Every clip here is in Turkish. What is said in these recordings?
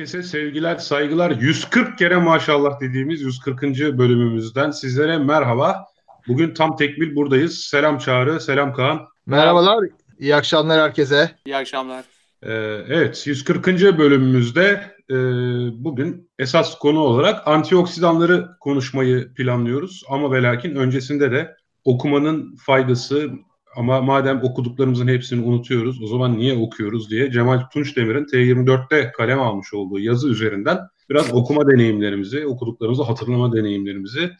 Herkese sevgiler, saygılar. 140 kere maşallah dediğimiz 140. bölümümüzden sizlere merhaba. Bugün tam tekmil buradayız. Selam Çağrı, selam Kaan. Merhabalar, iyi akşamlar herkese. İyi akşamlar. Ee, evet, 140. bölümümüzde e, bugün esas konu olarak antioksidanları konuşmayı planlıyoruz. Ama ve lakin öncesinde de okumanın faydası, ama madem okuduklarımızın hepsini unutuyoruz o zaman niye okuyoruz diye Cemal Tunçdemir'in T24'te kalem almış olduğu yazı üzerinden biraz okuma deneyimlerimizi, okuduklarımızı hatırlama deneyimlerimizi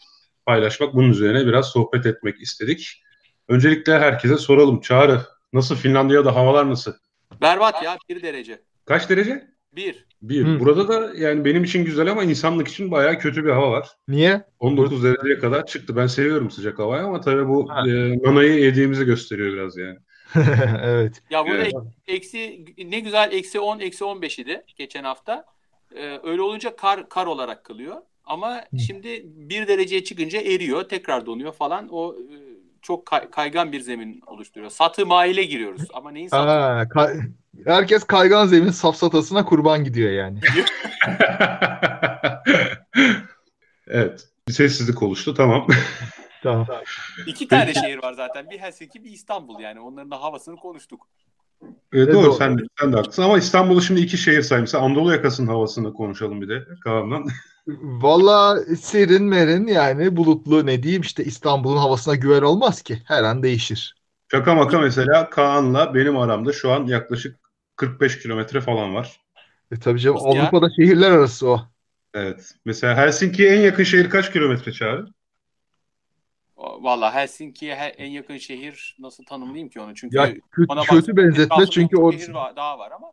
paylaşmak, bunun üzerine biraz sohbet etmek istedik. Öncelikle herkese soralım. Çağrı, nasıl Finlandiya'da havalar nasıl? Berbat ya, bir derece. Kaç derece? Bir. Bir. Hı. Burada da yani benim için güzel ama insanlık için bayağı kötü bir hava var. Niye? 19 Burada... dereceye kadar çıktı. Ben seviyorum sıcak havayı ama tabii bu e, nanayı yediğimizi gösteriyor biraz yani. evet. Ya burada evet. eksi ne güzel eksi 10 eksi 15 idi geçen hafta. Ee, öyle olunca kar kar olarak kalıyor. Ama Hı. şimdi bir dereceye çıkınca eriyor, tekrar donuyor falan. O e, çok kay, kaygan bir zemin oluşturuyor. Satı maile giriyoruz. Ama neyin satı? Aa, kay, herkes kaygan zemin safsatasına kurban gidiyor yani. evet. Bir sessizlik oluştu. Tamam. tamam. İki tane şehir var zaten. Bir Helsinki, bir İstanbul yani. Onların da havasını konuştuk. E, doğru, doğru. Sen, sen de haklısın ama İstanbul'u şimdi iki şehir saymışsa Anadolu yakasının havasını konuşalım bir de Kaan'dan. Valla serin merin yani bulutlu ne diyeyim işte İstanbul'un havasına güven olmaz ki. Her an değişir. Şaka maka mesela Kaan'la benim aramda şu an yaklaşık 45 kilometre falan var. E tabii canım Nasıl Avrupa'da ya? şehirler arası o. Evet. Mesela Helsinki'ye en yakın şehir kaç kilometre çağrı? Valla Helsinki'ye en yakın şehir nasıl tanımlayayım ki onu? Çünkü ya, kötü, kötü benzetme çünkü o şehir daha var ama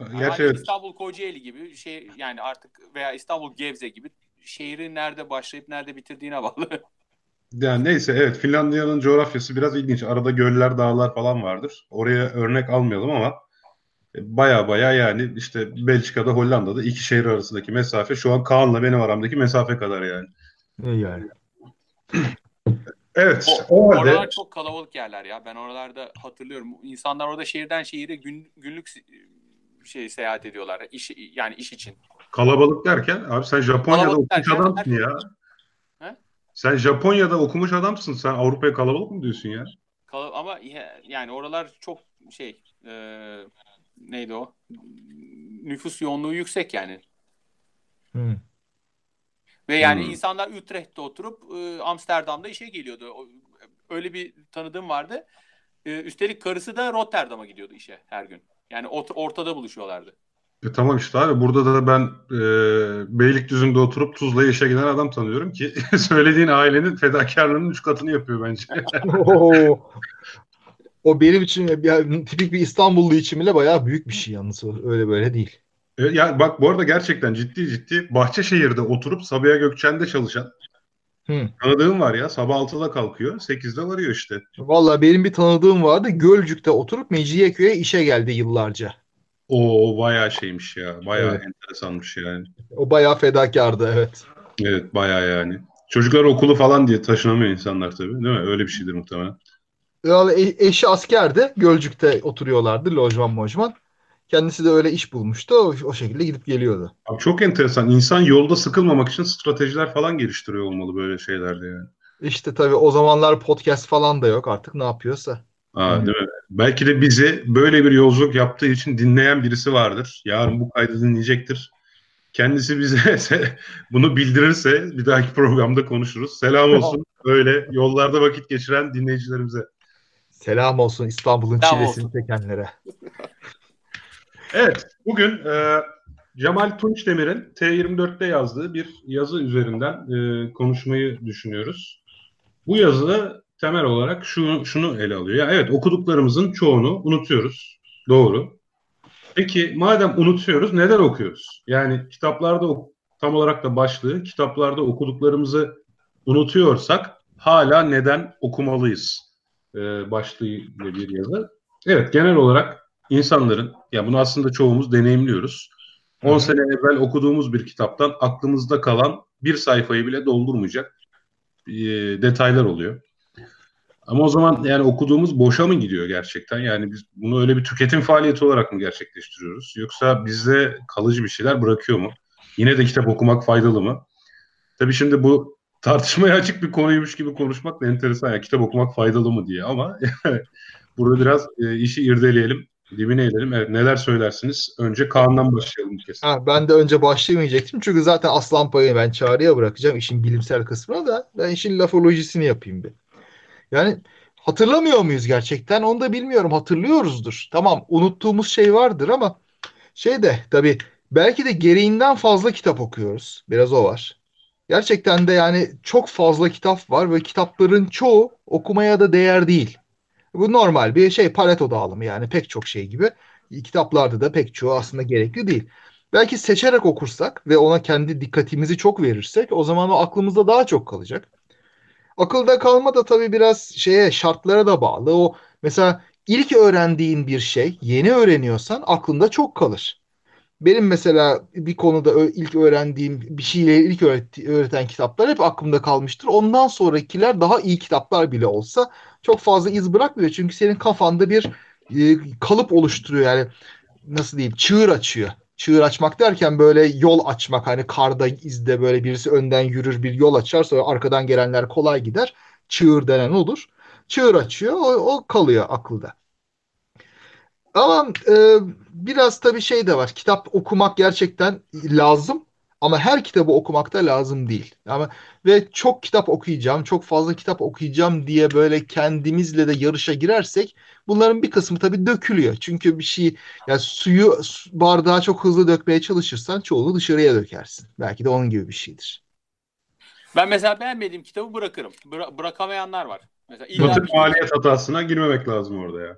Gerçi yani evet. İstanbul Kocaeli gibi şey yani artık veya İstanbul Gebze gibi şehrin nerede başlayıp nerede bitirdiğine bağlı. Yani neyse evet Finlandiya'nın coğrafyası biraz ilginç. Arada göller, dağlar falan vardır. Oraya örnek almayalım ama baya baya yani işte Belçika'da, Hollanda'da iki şehir arasındaki mesafe şu an Kaan'la benim aramdaki mesafe kadar yani. Yani. Evet. O, o halde... Oralar çok kalabalık yerler ya. Ben oralarda hatırlıyorum. İnsanlar orada şehirden şehire gün, günlük şey seyahat ediyorlar. İş, yani iş için. Kalabalık derken abi sen Japonya'da Kalabalık okumuş derken, adamsın ya. He? Sen Japonya'da okumuş adamsın. Sen Avrupa'ya kalabalık mı diyorsun ya? Kal ama yani oralar çok şey e, neydi o? Nüfus yoğunluğu yüksek yani. Hmm. Ve yani hmm. insanlar Utrecht'te oturup e, Amsterdam'da işe geliyordu. Öyle bir tanıdığım vardı. E, üstelik karısı da Rotterdam'a gidiyordu işe her gün. Yani ortada buluşuyorlardı. E tamam işte abi burada da ben e, Beylikdüzü'nde oturup Tuzla'ya işe giden adam tanıyorum ki söylediğin ailenin fedakarlığının üç katını yapıyor bence. o benim için yani, tipik bir İstanbullu için bile bayağı büyük bir şey yalnız öyle böyle değil. E, ya bak bu arada gerçekten ciddi ciddi Bahçeşehir'de oturup Sabiha Gökçen'de çalışan Hı. Tanıdığım var ya sabah 6'da kalkıyor 8'de varıyor işte. Valla benim bir tanıdığım vardı Gölcük'te oturup Mecidiyeköy'e işe geldi yıllarca. O bayağı şeymiş ya bayağı evet. enteresanmış yani. O bayağı fedakardı evet. Evet bayağı yani. Çocuklar okulu falan diye taşınamıyor insanlar tabii değil mi? Öyle bir şeydir muhtemelen. Yani e, eşi askerdi. Gölcük'te oturuyorlardı lojman mojman. Kendisi de öyle iş bulmuştu. O, o şekilde gidip geliyordu. Abi çok enteresan. İnsan yolda sıkılmamak için stratejiler falan geliştiriyor olmalı böyle şeylerde yani. İşte tabii o zamanlar podcast falan da yok artık ne yapıyorsa. Aa, değil mi? Belki de bizi böyle bir yolculuk yaptığı için dinleyen birisi vardır. Yarın bu kaydı dinleyecektir. Kendisi bize bunu bildirirse bir dahaki programda konuşuruz. Selam olsun öyle yollarda vakit geçiren dinleyicilerimize. Selam olsun İstanbul'un çilesini çekenlere. Evet, bugün e, Cemal Tunçdemir'in T24'te yazdığı bir yazı üzerinden e, konuşmayı düşünüyoruz. Bu yazı temel olarak şunu, şunu ele alıyor. Yani evet okuduklarımızın çoğunu unutuyoruz. Doğru. Peki madem unutuyoruz neden okuyoruz? Yani kitaplarda tam olarak da başlığı kitaplarda okuduklarımızı unutuyorsak hala neden okumalıyız e, başlığıyla bir yazı. Evet genel olarak insanların, ya bunu aslında çoğumuz deneyimliyoruz. 10 sene evvel okuduğumuz bir kitaptan aklımızda kalan bir sayfayı bile doldurmayacak e, detaylar oluyor. Ama o zaman yani okuduğumuz boşa mı gidiyor gerçekten? Yani biz bunu öyle bir tüketim faaliyeti olarak mı gerçekleştiriyoruz? Yoksa bizde kalıcı bir şeyler bırakıyor mu? Yine de kitap okumak faydalı mı? Tabii şimdi bu tartışmaya açık bir konuymuş gibi konuşmak da enteresan. Yani kitap okumak faydalı mı diye ama burada biraz e, işi irdeleyelim. Dibine edelim. Evet, neler söylersiniz? Önce Kaan'dan başlayalım bir kez. Ha, ben de önce başlamayacaktım. Çünkü zaten aslan payı ben çağrıya bırakacağım işin bilimsel kısmına da ben işin lafolojisini yapayım bir. Yani hatırlamıyor muyuz gerçekten? Onu da bilmiyorum. Hatırlıyoruzdur. Tamam unuttuğumuz şey vardır ama şey de tabii belki de gereğinden fazla kitap okuyoruz. Biraz o var. Gerçekten de yani çok fazla kitap var ve kitapların çoğu okumaya da değer değil. Bu normal bir şey Pareto dağılımı yani pek çok şey gibi. Kitaplarda da pek çoğu aslında gerekli değil. Belki seçerek okursak ve ona kendi dikkatimizi çok verirsek o zaman o aklımızda daha çok kalacak. Akılda kalma da tabii biraz şeye şartlara da bağlı. O mesela ilk öğrendiğin bir şey yeni öğreniyorsan aklında çok kalır. Benim mesela bir konuda ilk öğrendiğim bir şeyle ilk öğreten kitaplar hep aklımda kalmıştır. Ondan sonrakiler daha iyi kitaplar bile olsa çok fazla iz bırakmıyor. Çünkü senin kafanda bir e, kalıp oluşturuyor. Yani nasıl diyeyim çığır açıyor. Çığır açmak derken böyle yol açmak hani karda izde böyle birisi önden yürür bir yol açar sonra arkadan gelenler kolay gider. Çığır denen olur. Çığır açıyor o, o kalıyor akılda. Ama e, biraz tabii şey de var. Kitap okumak gerçekten lazım. Ama her kitabı okumak da lazım değil. Ama ve çok kitap okuyacağım, çok fazla kitap okuyacağım diye böyle kendimizle de yarışa girersek bunların bir kısmı tabii dökülüyor. Çünkü bir şey yani suyu bardağa çok hızlı dökmeye çalışırsan çoğunu dışarıya dökersin. Belki de onun gibi bir şeydir. Ben mesela beğenmediğim kitabı bırakırım. Bıra- bırakamayanlar var. Mesela illa bir maliyet hatasına girmemek lazım orada ya.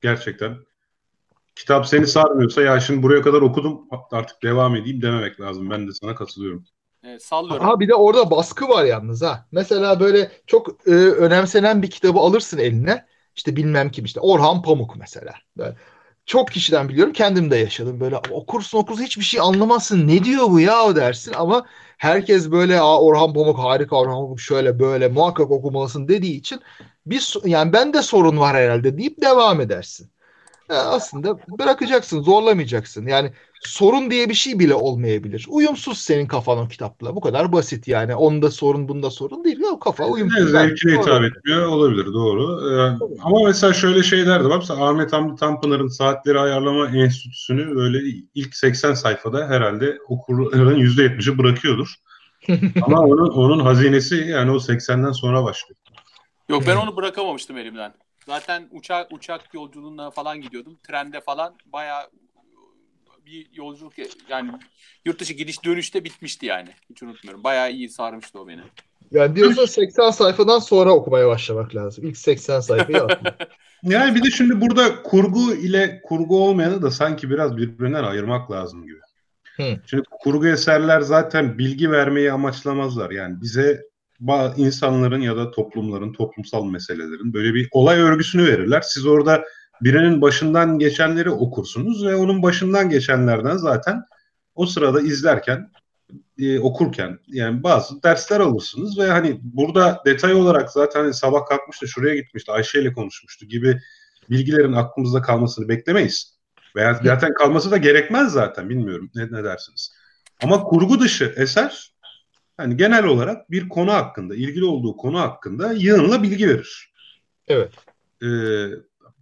Gerçekten kitap seni sarmıyorsa ya şimdi buraya kadar okudum artık devam edeyim dememek lazım. Ben de sana katılıyorum. Evet, sallıyorum. Ha bir de orada baskı var yalnız ha. Mesela böyle çok e, önemsenen bir kitabı alırsın eline. İşte bilmem kim işte Orhan Pamuk mesela. Böyle çok kişiden biliyorum. Kendim de yaşadım. Böyle okursun okursun hiçbir şey anlamazsın. Ne diyor bu ya dersin ama herkes böyle Aa, Orhan Pamuk harika Orhan Pamuk şöyle böyle muhakkak okumalısın dediği için bir yani ben de sorun var herhalde deyip devam edersin aslında bırakacaksın, zorlamayacaksın. Yani sorun diye bir şey bile olmayabilir. Uyumsuz senin kafan o kitapla. Bu kadar basit yani. Onda sorun, bunda sorun değil. Ya kafa uyumsuz. Evet, zevkine hitap etmiyor. Olabilir, doğru. Ee, ama mesela şöyle şeyler de var. Mesela Ahmet Hamdi Tanpınar'ın Saatleri Ayarlama Enstitüsü'nü böyle ilk 80 sayfada herhalde okurların %70'i bırakıyordur. ama onun, onun hazinesi yani o 80'den sonra başlıyor. Yok ben onu bırakamamıştım elimden. Zaten uçak uçak yolculuğuna falan gidiyordum. Trende falan bayağı bir yolculuk yani yurt dışı gidiş dönüşte bitmişti yani. Hiç unutmuyorum. Bayağı iyi sarmıştı o beni. Yani diyorsun 80 sayfadan sonra okumaya başlamak lazım. İlk 80 sayfayı Yani bir de şimdi burada kurgu ile kurgu olmayanı da sanki biraz birbirinden ayırmak lazım gibi. Hı. Şimdi kurgu eserler zaten bilgi vermeyi amaçlamazlar. Yani bize insanların ya da toplumların, toplumsal meselelerin böyle bir olay örgüsünü verirler. Siz orada birinin başından geçenleri okursunuz ve onun başından geçenlerden zaten o sırada izlerken, e, okurken yani bazı dersler alırsınız ve hani burada detay olarak zaten hani sabah kalkmıştı, şuraya gitmişti, Ayşe ile konuşmuştu gibi bilgilerin aklımızda kalmasını beklemeyiz. Veya zaten kalması da gerekmez zaten bilmiyorum ne, ne dersiniz. Ama kurgu dışı eser hani genel olarak bir konu hakkında, ilgili olduğu konu hakkında yığınla bilgi verir. Evet. Ee,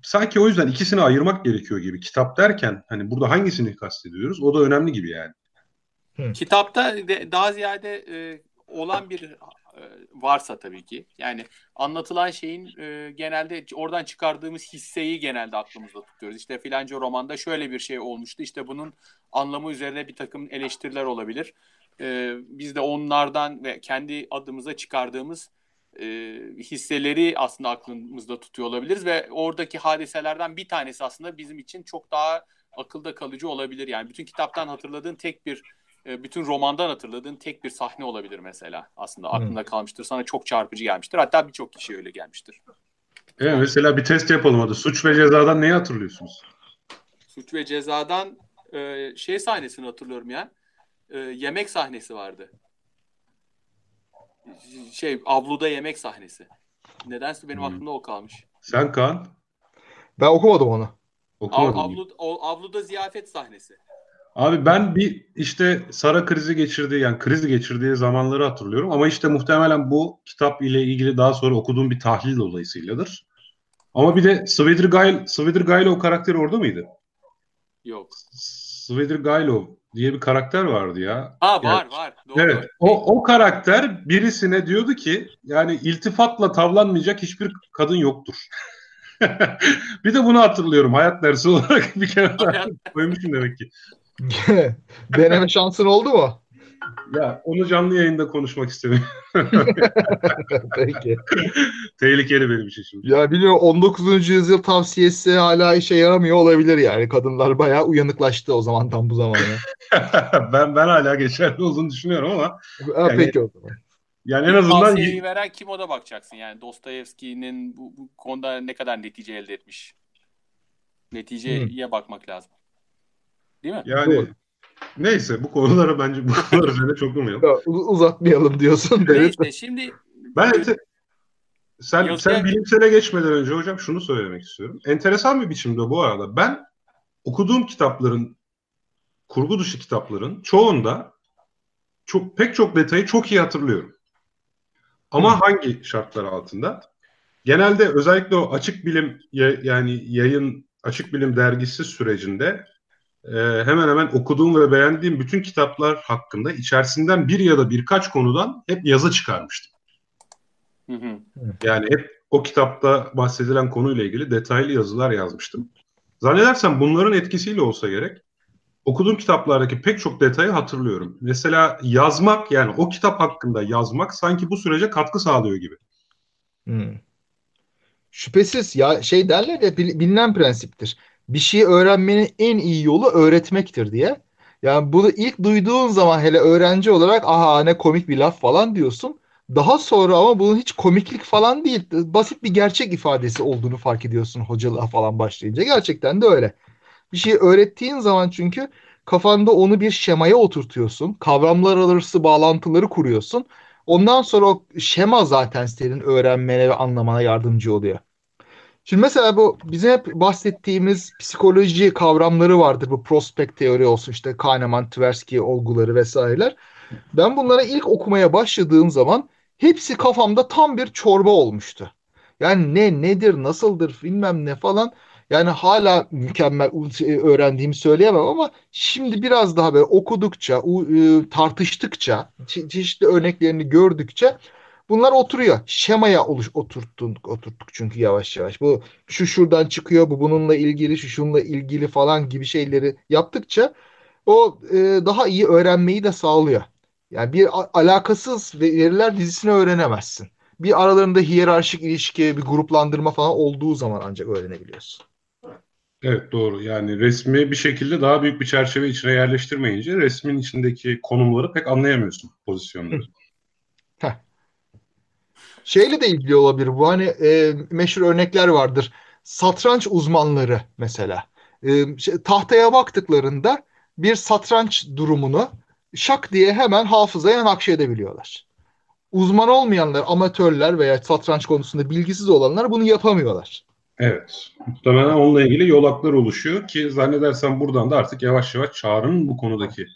sanki o yüzden ikisini ayırmak gerekiyor gibi. Kitap derken hani burada hangisini kastediyoruz? O da önemli gibi yani. Hı. Kitapta daha ziyade e, olan bir e, varsa tabii ki. Yani anlatılan şeyin e, genelde oradan çıkardığımız hisseyi genelde aklımızda tutuyoruz. İşte filanca romanda şöyle bir şey olmuştu. İşte bunun anlamı üzerine bir takım eleştiriler olabilir e, biz de onlardan ve kendi adımıza çıkardığımız e, hisseleri aslında aklımızda tutuyor olabiliriz ve oradaki hadiselerden bir tanesi aslında bizim için çok daha akılda kalıcı olabilir. Yani bütün kitaptan hatırladığın tek bir e, bütün romandan hatırladığın tek bir sahne olabilir mesela. Aslında aklında hmm. kalmıştır. Sana çok çarpıcı gelmiştir. Hatta birçok kişi öyle gelmiştir. Evet, mesela bir test yapalım hadi. Suç ve cezadan neyi hatırlıyorsunuz? Suç ve cezadan e, şey sahnesini hatırlıyorum ya e, yemek sahnesi vardı. Şey avluda yemek sahnesi. Nedense benim Hmm. aklımda o kalmış. Sen Kaan Ben okumadım onu. Av, avlu, o- avluda ziyafet sahnesi. Abi ben bir işte Sara krizi geçirdiği yani kriz geçirdiği zamanları hatırlıyorum ama işte muhtemelen bu kitap ile ilgili daha sonra okuduğum bir tahlil dolayısıyladır. Ama bir de Svidrigail, Svidrigailov karakteri orada mıydı? Yok. Svidrigailov diye bir karakter vardı ya. Ha var Yani- var. Doğru. Evet. O, o karakter birisine diyordu ki yani iltifatla tavlanmayacak hiçbir kadın yoktur. bir de bunu hatırlıyorum hayat dersi olarak bir kere koymuşum demek ki. Deneme şansın oldu mu? Ya onu canlı yayında konuşmak istemiyorum. Peki. Tehlikeli benim için şimdi. Ya biliyorum 19. yüzyıl tavsiyesi hala işe yaramıyor olabilir yani. Kadınlar bayağı uyanıklaştı o zaman tam bu zamana. ben ben hala geçerli olduğunu düşünüyorum ama Ha, Yani- peki o zaman. yani en azından Tavsiyeyi veren kim o da bakacaksın. Yani Dostoyevski'nin bu, bu konuda ne kadar netice elde etmiş. Neticeye bakmak lazım. Değil mi? yani Doğru. Neyse bu konulara bence bu konular üzerine çok durmayalım. Ya, uzatmayalım diyorsun. Evet. Neyse şimdi Ben ente- sen Yazıya- sen bilimsele geçmeden önce hocam şunu söylemek istiyorum. Enteresan bir biçimde bu arada ben okuduğum kitapların kurgu dışı kitapların çoğunda çok pek çok detayı çok iyi hatırlıyorum. Ama hangi şartlar altında? Genelde özellikle o açık bilim ya- yani yayın açık bilim dergisi sürecinde e, hemen hemen okuduğum ve beğendiğim bütün kitaplar hakkında içerisinden bir ya da birkaç konudan hep yazı çıkarmıştım. Hı hı. Yani hep o kitapta bahsedilen konuyla ilgili detaylı yazılar yazmıştım. Zannedersem bunların etkisiyle olsa gerek okuduğum kitaplardaki pek çok detayı hatırlıyorum. Mesela yazmak yani o kitap hakkında yazmak sanki bu sürece katkı sağlıyor gibi. Hmm. Şüphesiz ya şey derler ya bil- bilinen prensiptir. Bir şeyi öğrenmenin en iyi yolu öğretmektir diye. Yani bunu ilk duyduğun zaman hele öğrenci olarak aha ne komik bir laf falan diyorsun. Daha sonra ama bunun hiç komiklik falan değil. Basit bir gerçek ifadesi olduğunu fark ediyorsun hocalığa falan başlayınca. Gerçekten de öyle. Bir şeyi öğrettiğin zaman çünkü kafanda onu bir şemaya oturtuyorsun. Kavramlar arası bağlantıları kuruyorsun. Ondan sonra o şema zaten senin öğrenmene ve anlamana yardımcı oluyor. Şimdi mesela bu bizim hep bahsettiğimiz psikoloji kavramları vardır. Bu prospekt teori olsun işte Kahneman, Tversky olguları vesaireler. Ben bunlara ilk okumaya başladığım zaman hepsi kafamda tam bir çorba olmuştu. Yani ne nedir, nasıldır bilmem ne falan. Yani hala mükemmel e, öğrendiğimi söyleyemem ama şimdi biraz daha böyle okudukça, e, tartıştıkça, çe- çeşitli örneklerini gördükçe bunlar oturuyor. Şemaya oluş, oturttun, oturttuk çünkü yavaş yavaş. Bu şu şuradan çıkıyor, bu bununla ilgili, şu şununla ilgili falan gibi şeyleri yaptıkça o e, daha iyi öğrenmeyi de sağlıyor. Yani bir alakasız veriler dizisini öğrenemezsin. Bir aralarında hiyerarşik ilişki, bir gruplandırma falan olduğu zaman ancak öğrenebiliyorsun. Evet doğru. Yani resmi bir şekilde daha büyük bir çerçeve içine yerleştirmeyince resmin içindeki konumları pek anlayamıyorsun pozisyonları. Şeyle de ilgili olabilir bu hani e, meşhur örnekler vardır. Satranç uzmanları mesela. E, şey, tahtaya baktıklarında bir satranç durumunu şak diye hemen hafızaya nakşedebiliyorlar. Uzman olmayanlar, amatörler veya satranç konusunda bilgisiz olanlar bunu yapamıyorlar. Evet. Muhtemelen onunla ilgili yolaklar oluşuyor ki zannedersem buradan da artık yavaş yavaş Çağrı'nın bu konudaki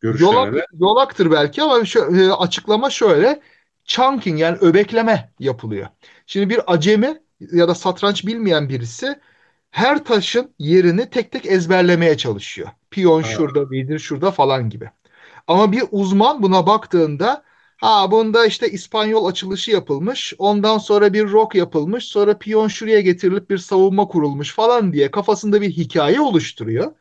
görüşlerine Yolak, de yolaktır belki ama şu, e, açıklama şöyle. Chunking yani öbekleme yapılıyor. Şimdi bir acemi ya da satranç bilmeyen birisi her taşın yerini tek tek ezberlemeye çalışıyor. Piyon Ha. şurada, vezir şurada falan gibi. Ama bir uzman buna baktığında ha bunda işte İspanyol açılışı yapılmış, ondan sonra bir rok yapılmış, sonra piyon şuraya getirilip bir savunma kurulmuş falan diye kafasında bir hikaye oluşturuyor.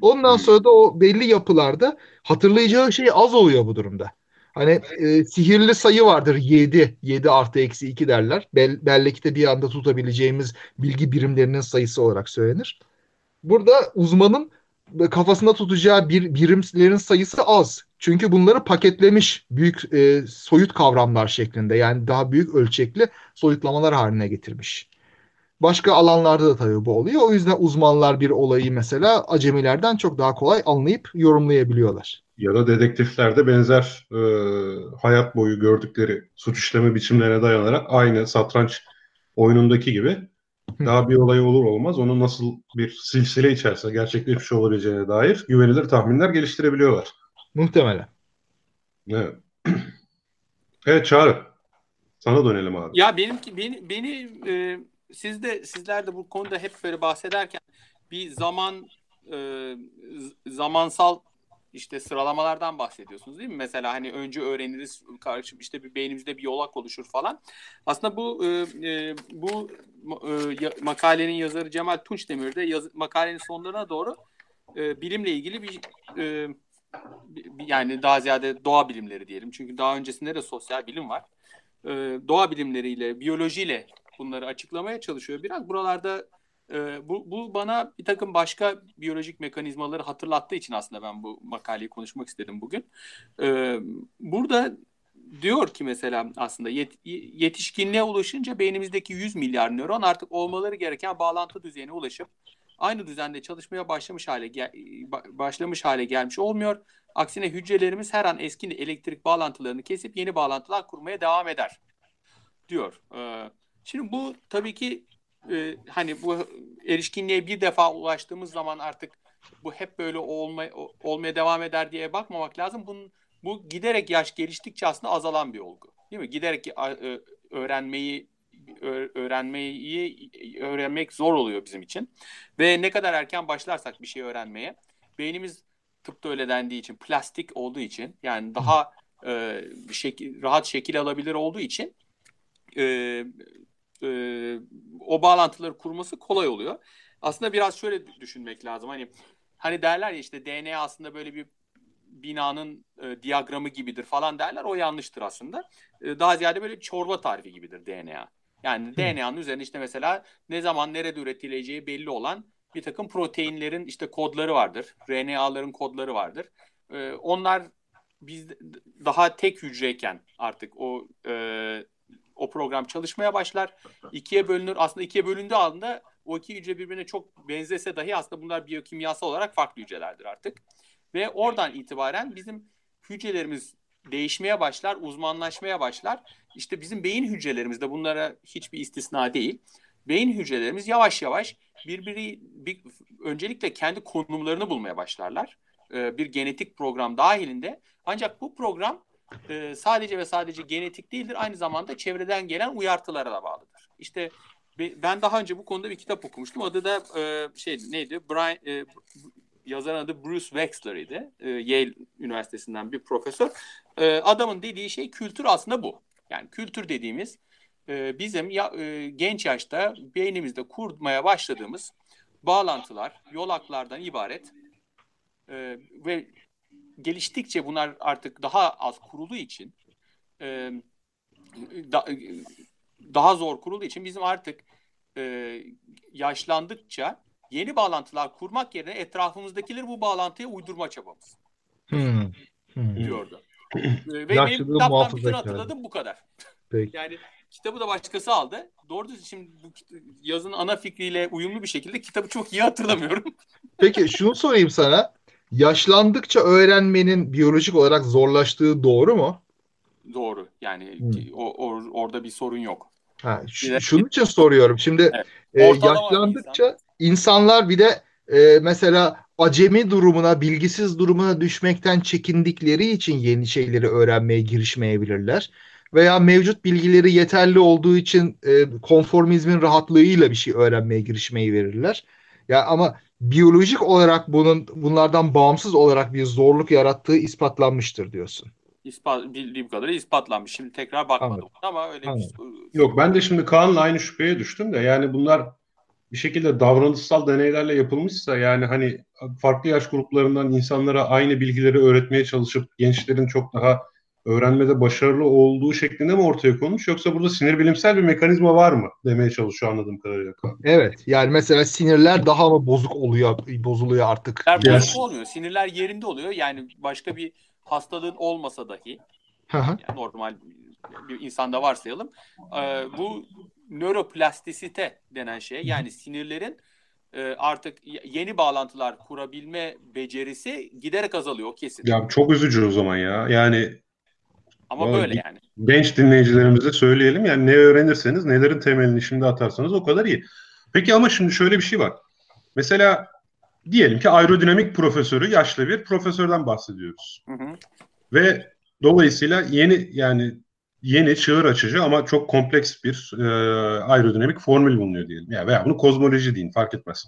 Ondan sonra da o belli yapılarda hatırlayacağı şey az oluyor bu durumda. Hani e, sihirli sayı vardır 7. 7 artı eksi 2 derler. Bel, bellekte bir anda tutabileceğimiz bilgi birimlerinin sayısı olarak söylenir. Burada uzmanın kafasında tutacağı bir birimlerin sayısı az. Çünkü bunları paketlemiş büyük e, soyut kavramlar şeklinde yani daha büyük ölçekli soyutlamalar haline getirmiş. Başka alanlarda da tabii bu oluyor. O yüzden uzmanlar bir olayı mesela acemilerden çok daha kolay anlayıp yorumlayabiliyorlar. Ya da dedektiflerde benzer e, hayat boyu gördükleri suç işleme biçimlerine dayanarak aynı satranç oyunundaki gibi daha bir olay olur olmaz onu nasıl bir silsile içerse gerçekleşmiş olabileceğine dair güvenilir tahminler geliştirebiliyorlar. Muhtemelen. Evet. evet Çağrı. Sana dönelim abi. Ya benimki beni beni e, siz de sizler de bu konuda hep böyle bahsederken bir zaman e, zamansal işte sıralamalardan bahsediyorsunuz değil mi? Mesela hani önce öğreniriz, karşı işte bir beynimizde bir yolak oluşur falan. Aslında bu e, e, bu e, makalenin yazarı Cemal Tunçdemir de yaz, makalenin sonlarına doğru e, bilimle ilgili bir e, yani daha ziyade doğa bilimleri diyelim. Çünkü daha öncesinde de sosyal bilim var. E, doğa bilimleriyle, biyolojiyle bunları açıklamaya çalışıyor. Biraz buralarda e, bu, bu bana bir takım başka biyolojik mekanizmaları hatırlattığı için aslında ben bu makaleyi konuşmak istedim bugün. E, burada diyor ki mesela aslında yet, yetişkinliğe ulaşınca beynimizdeki 100 milyar nöron artık olmaları gereken bağlantı düzeyine ulaşıp aynı düzende çalışmaya başlamış hale başlamış hale gelmiş olmuyor. Aksine hücrelerimiz her an eski elektrik bağlantılarını kesip yeni bağlantılar kurmaya devam eder diyor. Ee, şimdi bu tabii ki e, hani bu erişkinliğe bir defa ulaştığımız zaman artık bu hep böyle olma, olmaya devam eder diye bakmamak lazım. Bunun, bu giderek yaş geliştikçe aslında azalan bir olgu. Değil mi? Giderek e, öğrenmeyi öğrenmeyi öğrenmek zor oluyor bizim için. Ve ne kadar erken başlarsak bir şey öğrenmeye beynimiz tıpta öyle dendiği için plastik olduğu için yani daha e, şekil, rahat şekil alabilir olduğu için e, e, o bağlantıları kurması kolay oluyor. Aslında biraz şöyle düşünmek lazım. Hani hani derler ya işte DNA aslında böyle bir binanın e, diyagramı gibidir falan derler. O yanlıştır aslında. E, daha ziyade böyle çorba tarifi gibidir DNA. Yani DNA'nın üzerinde işte mesela ne zaman nerede üretileceği belli olan bir takım proteinlerin işte kodları vardır. RNA'ların kodları vardır. E, onlar biz daha tek hücreyken artık o e, o program çalışmaya başlar. İkiye bölünür. Aslında ikiye bölündüğü anda o iki hücre birbirine çok benzese dahi aslında bunlar biyokimyasal olarak farklı hücrelerdir artık. Ve oradan itibaren bizim hücrelerimiz değişmeye başlar, uzmanlaşmaya başlar. İşte bizim beyin hücrelerimiz de bunlara hiçbir istisna değil. Beyin hücrelerimiz yavaş yavaş birbiri bir, öncelikle kendi konumlarını bulmaya başlarlar. Ee, bir genetik program dahilinde. Ancak bu program e, sadece ve sadece genetik değildir. Aynı zamanda çevreden gelen uyartılara da bağlıdır. İşte ben daha önce bu konuda bir kitap okumuştum. Adı da e, şey neydi? Brian e, yazar adı Bruce Wexler idi. E, Yale Üniversitesi'nden bir profesör. E, adamın dediği şey kültür aslında bu. Yani kültür dediğimiz e, bizim ya, e, genç yaşta beynimizde kurmaya başladığımız bağlantılar, yolaklardan ibaret e, ve geliştikçe bunlar artık daha az kurulu için e, da, daha zor kurulu için bizim artık e, yaşlandıkça yeni bağlantılar kurmak yerine etrafımızdakileri bu bağlantıya uydurma çabamız. Hmm. Hmm. Diyordu. Ve benim kitaptan bütün hatırladım bu kadar. Peki. Yani kitabı da başkası aldı. Doğru düzgün şimdi bu yazın ana fikriyle uyumlu bir şekilde kitabı çok iyi hatırlamıyorum. Peki şunu sorayım sana yaşlandıkça öğrenmenin biyolojik olarak zorlaştığı doğru mu? Doğru. Yani hmm. o, o, orada bir sorun yok. Ha, ş- şunun için soruyorum. Şimdi evet. e, yaşlandıkça insan. insanlar bir de e, mesela acemi durumuna, bilgisiz durumuna düşmekten çekindikleri için yeni şeyleri öğrenmeye girişmeyebilirler. Veya mevcut bilgileri yeterli olduğu için e, konformizmin rahatlığıyla bir şey öğrenmeye girişmeyi verirler. Ya ama biyolojik olarak bunun bunlardan bağımsız olarak bir zorluk yarattığı ispatlanmıştır diyorsun. İspat, bildiğim kadarıyla ispatlanmış. Şimdi tekrar bakmadım Anladım. ama öyle Anladım. bir... Yok ben de şimdi Kaan'la aynı şüpheye düştüm de yani bunlar bir şekilde davranışsal deneylerle yapılmışsa yani hani farklı yaş gruplarından insanlara aynı bilgileri öğretmeye çalışıp gençlerin çok daha öğrenmede başarılı olduğu şeklinde mi ortaya konmuş yoksa burada sinir bilimsel bir mekanizma var mı demeye çalışıyor anladığım kadarıyla. Evet yani mesela sinirler daha mı bozuk oluyor bozuluyor artık. Sinirler bozuk olmuyor sinirler yerinde oluyor yani başka bir hastalığın olmasa dahi yani normal bir insanda varsayalım bu nöroplastisite denen şey yani sinirlerin e, artık yeni bağlantılar kurabilme becerisi giderek azalıyor kesin. Ya çok üzücü o zaman ya. Yani ama Vallahi böyle yani. Genç dinleyicilerimize söyleyelim yani ne öğrenirseniz nelerin temelini şimdi atarsanız o kadar iyi. Peki ama şimdi şöyle bir şey var. Mesela diyelim ki aerodinamik profesörü yaşlı bir profesörden bahsediyoruz. Hı hı. Ve dolayısıyla yeni yani yeni çığır açıcı ama çok kompleks bir e, aerodinamik formül bulunuyor diyelim. Yani veya bunu kozmoloji deyin fark etmez.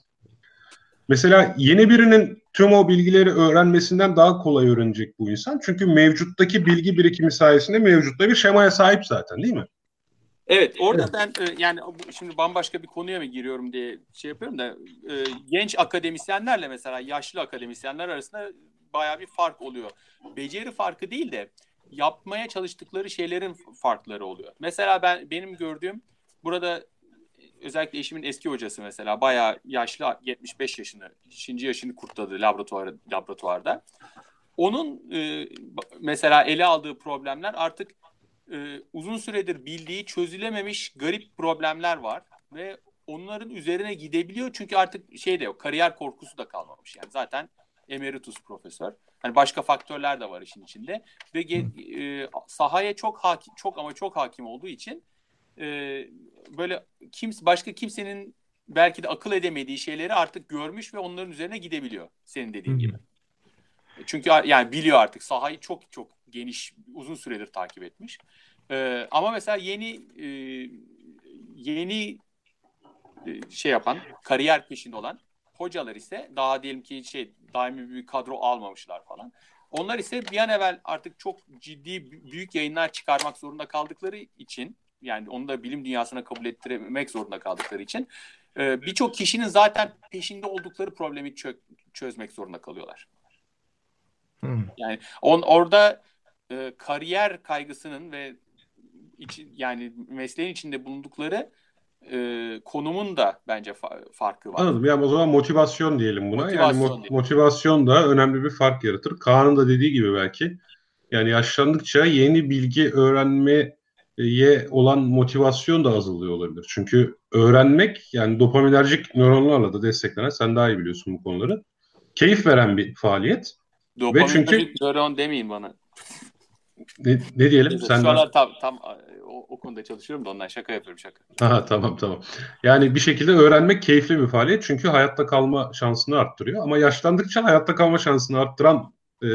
Mesela yeni birinin tüm o bilgileri öğrenmesinden daha kolay öğrenecek bu insan. Çünkü mevcuttaki bilgi birikimi sayesinde mevcutta bir şemaya sahip zaten değil mi? Evet orada evet. ben e, yani şimdi bambaşka bir konuya mı giriyorum diye şey yapıyorum da e, genç akademisyenlerle mesela yaşlı akademisyenler arasında baya bir fark oluyor. Beceri farkı değil de yapmaya çalıştıkları şeylerin farkları oluyor. Mesela ben benim gördüğüm burada özellikle eşimin eski hocası mesela bayağı yaşlı 75 yaşını, 5. yaşını kurtladı laboratuvar laboratuvarda. Onun e, mesela ele aldığı problemler artık e, uzun süredir bildiği çözülememiş garip problemler var ve onların üzerine gidebiliyor çünkü artık şey de yok kariyer korkusu da kalmamış yani zaten emeritus profesör. Hani başka faktörler de var işin içinde ve e, sahaya çok hakim çok ama çok hakim olduğu için e, böyle kimse başka kimsenin belki de akıl edemediği şeyleri artık görmüş ve onların üzerine gidebiliyor senin dediğin gibi. Çünkü yani biliyor artık sahayı çok çok geniş uzun süredir takip etmiş. Ee, ama mesela yeni e, yeni e, şey yapan kariyer peşinde olan hocalar ise daha diyelim ki şey daimi bir kadro almamışlar falan. Onlar ise bir an evvel artık çok ciddi büyük yayınlar çıkarmak zorunda kaldıkları için yani onu da bilim dünyasına kabul ettirmek zorunda kaldıkları için e, birçok kişinin zaten peşinde oldukları problemi çö- çözmek zorunda kalıyorlar. Hmm. Yani on orada e, kariyer kaygısının ve için yani mesleğin içinde bulundukları e, konumun da bence fa- farkı var. Anladım. Yani o zaman motivasyon diyelim buna. Motivasyon yani mo- motivasyon da önemli bir fark yaratır. Kaan'ın da dediği gibi belki. Yani yaşlandıkça yeni bilgi öğrenmeye olan motivasyon da azalıyor olabilir. Çünkü öğrenmek yani dopaminerjik nöronlarla da desteklenen sen daha iyi biliyorsun bu konuları. Keyif veren bir faaliyet. Dopaminerjik Ve çünkü nöron demeyin bana. Ne, ne diyelim? Sen Şu tam, tam o, o konuda çalışıyorum da ondan şaka yapıyorum şaka. Aha, tamam tamam. Yani bir şekilde öğrenmek keyifli bir faaliyet çünkü hayatta kalma şansını arttırıyor. Ama yaşlandıkça hayatta kalma şansını arttıran e,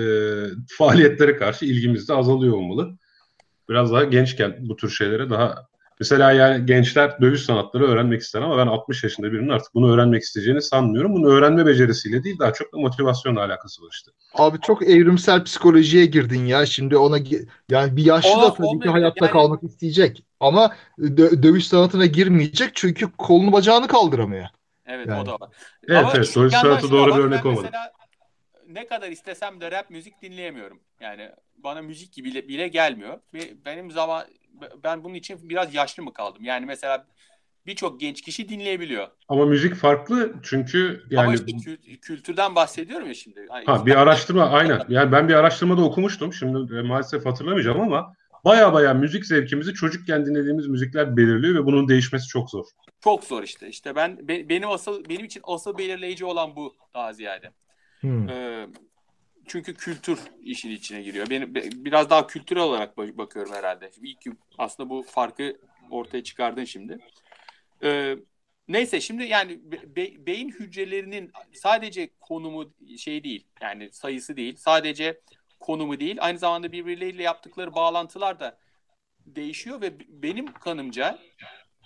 faaliyetlere karşı ilgimiz de azalıyor olmalı. Biraz daha gençken bu tür şeylere daha Mesela yani gençler dövüş sanatları öğrenmek ister ama ben 60 yaşında birinin artık bunu öğrenmek isteyeceğini sanmıyorum. Bunu öğrenme becerisiyle değil daha çok da motivasyonla alakası var işte. Abi çok evrimsel psikolojiye girdin ya. Şimdi ona yani bir yaşlı da tabii ki hayatta yani... kalmak isteyecek. Ama dö- dövüş sanatına girmeyecek çünkü kolunu bacağını kaldıramıyor. Evet yani. o da var. Evet ama evet dövüş sanatı doğru bir örnek olmadı. Mesela ne kadar istesem de rap müzik dinleyemiyorum. Yani bana müzik gibi bile, bile gelmiyor. Benim zaman ben bunun için biraz yaşlı mı kaldım? Yani mesela birçok genç kişi dinleyebiliyor. Ama müzik farklı çünkü yani Ama işte kültürden bahsediyorum ya şimdi. Yani ha bir araştırma aynen. Yani ben bir araştırmada okumuştum. Şimdi e, maalesef hatırlamayacağım ama baya baya müzik zevkimizi çocukken dinlediğimiz müzikler belirliyor ve bunun değişmesi çok zor. Çok zor işte. İşte ben benim asıl benim için asıl belirleyici olan bu daha ziyade. Hmm. Ee, çünkü kültür işin içine giriyor. Benim biraz daha kültürel olarak bakıyorum herhalde. İlk aslında bu farkı ortaya çıkardın şimdi. Ee, neyse şimdi yani be, beyin hücrelerinin sadece konumu şey değil. Yani sayısı değil. Sadece konumu değil. Aynı zamanda birbirleriyle yaptıkları bağlantılar da değişiyor ve benim kanımca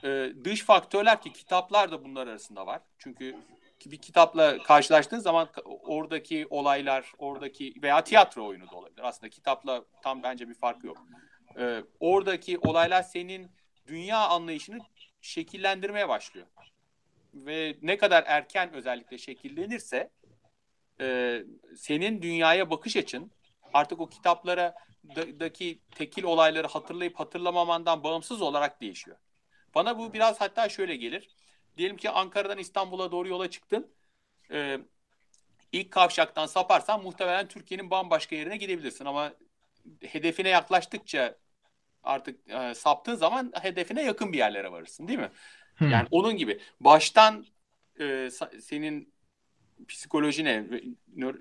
e, dış faktörler ki kitaplar da bunlar arasında var. Çünkü bir kitapla karşılaştığın zaman oradaki olaylar, oradaki veya tiyatro oyunu da olabilir. Aslında kitapla tam bence bir fark yok. Ee, oradaki olaylar senin dünya anlayışını şekillendirmeye başlıyor. Ve ne kadar erken özellikle şekillenirse e, senin dünyaya bakış açın artık o kitaplara daki tekil olayları hatırlayıp hatırlamamandan bağımsız olarak değişiyor. Bana bu biraz hatta şöyle gelir Diyelim ki Ankara'dan İstanbul'a doğru yola çıktın. Ee, ilk kavşaktan saparsan muhtemelen Türkiye'nin bambaşka yerine gidebilirsin ama hedefine yaklaştıkça artık e, saptığın zaman hedefine yakın bir yerlere varırsın değil mi? Hmm. Yani onun gibi baştan e, senin psikolojine,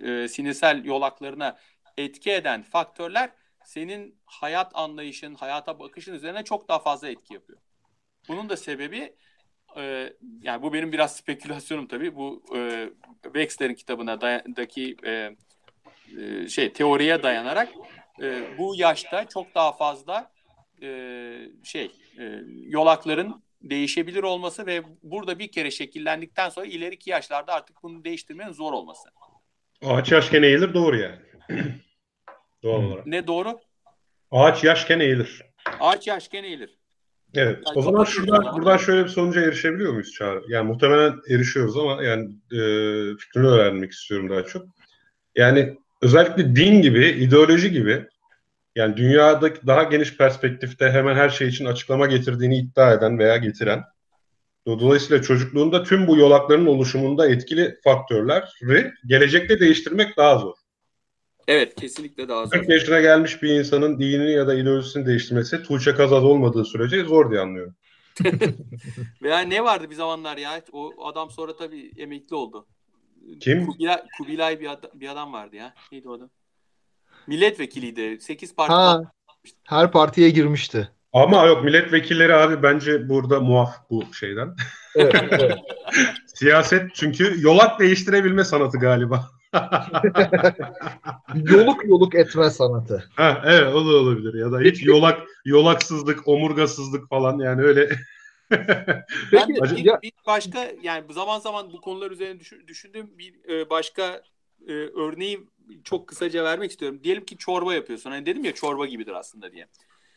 e, sinirsel yolaklarına etki eden faktörler senin hayat anlayışın, hayata bakışın üzerine çok daha fazla etki yapıyor. Bunun da sebebi e, yani bu benim biraz spekülasyonum tabii. Bu e, Wexler'in kitabına daki e, e, şey teoriye dayanarak e, bu yaşta çok daha fazla e, şey e, yolakların değişebilir olması ve burada bir kere şekillendikten sonra ileriki yaşlarda artık bunu değiştirmenin zor olması. Ağaç yaşken eğilir doğru yani. Doğal olarak. Ne doğru? Ağaç yaşken eğilir. Ağaç yaşken eğilir. Evet. Yani o zaman şuradan buradan şöyle bir sonuca erişebiliyor muyuz Çağrı? Yani muhtemelen erişiyoruz ama yani e, fikrini öğrenmek istiyorum daha çok. Yani özellikle din gibi, ideoloji gibi yani dünyadaki daha geniş perspektifte hemen her şey için açıklama getirdiğini iddia eden veya getiren dolayısıyla çocukluğunda tüm bu yolakların oluşumunda etkili faktörleri gelecekte değiştirmek daha zor. Evet kesinlikle daha zor. 40 yaşına gelmiş bir insanın dinini ya da ideolojisini değiştirmesi Tuğçe Kazaz olmadığı sürece zor diye anlıyorum. Veya ne vardı bir zamanlar ya? O adam sonra tabii emekli oldu. Kim? Kubilay, Kubilay bir, adam, bir adam vardı ya. Neydi o adam? Milletvekiliydi. 8 parti. Ha, her partiye girmişti. Ama yok milletvekilleri abi bence burada muaf bu şeyden. Evet, evet. Siyaset çünkü yolak değiştirebilme sanatı galiba. yoluk yoluk etme sanatı. Ha, evet o da olabilir ya da hiç yolak yolaksızlık, omurgasızlık falan yani öyle. ben bir, bir başka yani zaman zaman bu konular üzerine düşündüğüm bir e, başka e, örneği çok kısaca vermek istiyorum. Diyelim ki çorba yapıyorsun. Hani dedim ya çorba gibidir aslında diye.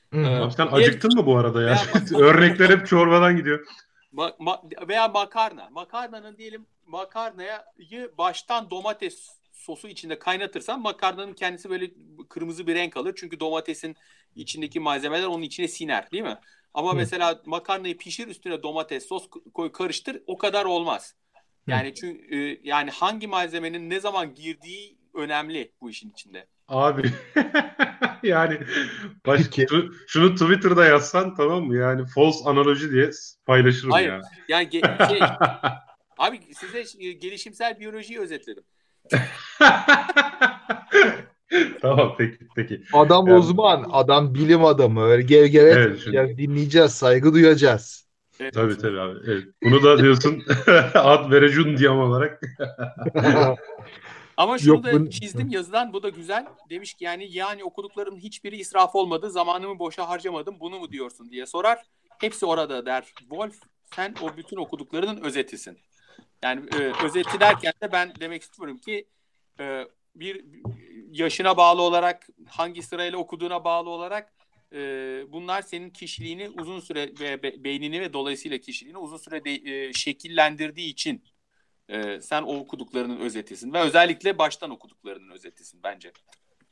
Hmm. Ee, sen acıktın mı bu arada ya? Örnekler hep çorbadan gidiyor. Ma- ma- veya makarna. Makarnanın diyelim makarnayı baştan domates sosu içinde kaynatırsan makarnanın kendisi böyle kırmızı bir renk alır. Çünkü domatesin içindeki malzemeler onun içine siner değil mi? Ama Hı. mesela makarnayı pişir üstüne domates sos koy karıştır o kadar olmaz. Yani çünkü e, yani hangi malzemenin ne zaman girdiği önemli bu işin içinde. Abi yani baş, şunu Twitter'da yazsan tamam mı? Yani false analoji diye paylaşırım Hayır, ya. Yani ge- şey, abi size gelişimsel biyolojiyi özetledim. tamam peki peki. Adam yani, uzman, adam bilim adamı. Öyle gev gev evet, şimdi... dinleyeceğiz, saygı duyacağız. Evet. Tabii tabii abi. Evet. Bunu da diyorsun ad verecun diyem olarak. Ama şunu Yok, da bu... çizdim yazıdan bu da güzel. Demiş ki yani yani okuduklarımın hiçbiri israf olmadı. Zamanımı boşa harcamadım. Bunu mu diyorsun diye sorar. Hepsi orada der. Wolf sen o bütün okuduklarının özetisin. Yani e, özeti derken de ben demek istiyorum ki e, bir yaşına bağlı olarak hangi sırayla okuduğuna bağlı olarak e, bunlar senin kişiliğini uzun süre ve be, beynini ve dolayısıyla kişiliğini uzun süre de, e, şekillendirdiği için e, sen o okuduklarının özetisin ve özellikle baştan okuduklarının özetisin bence.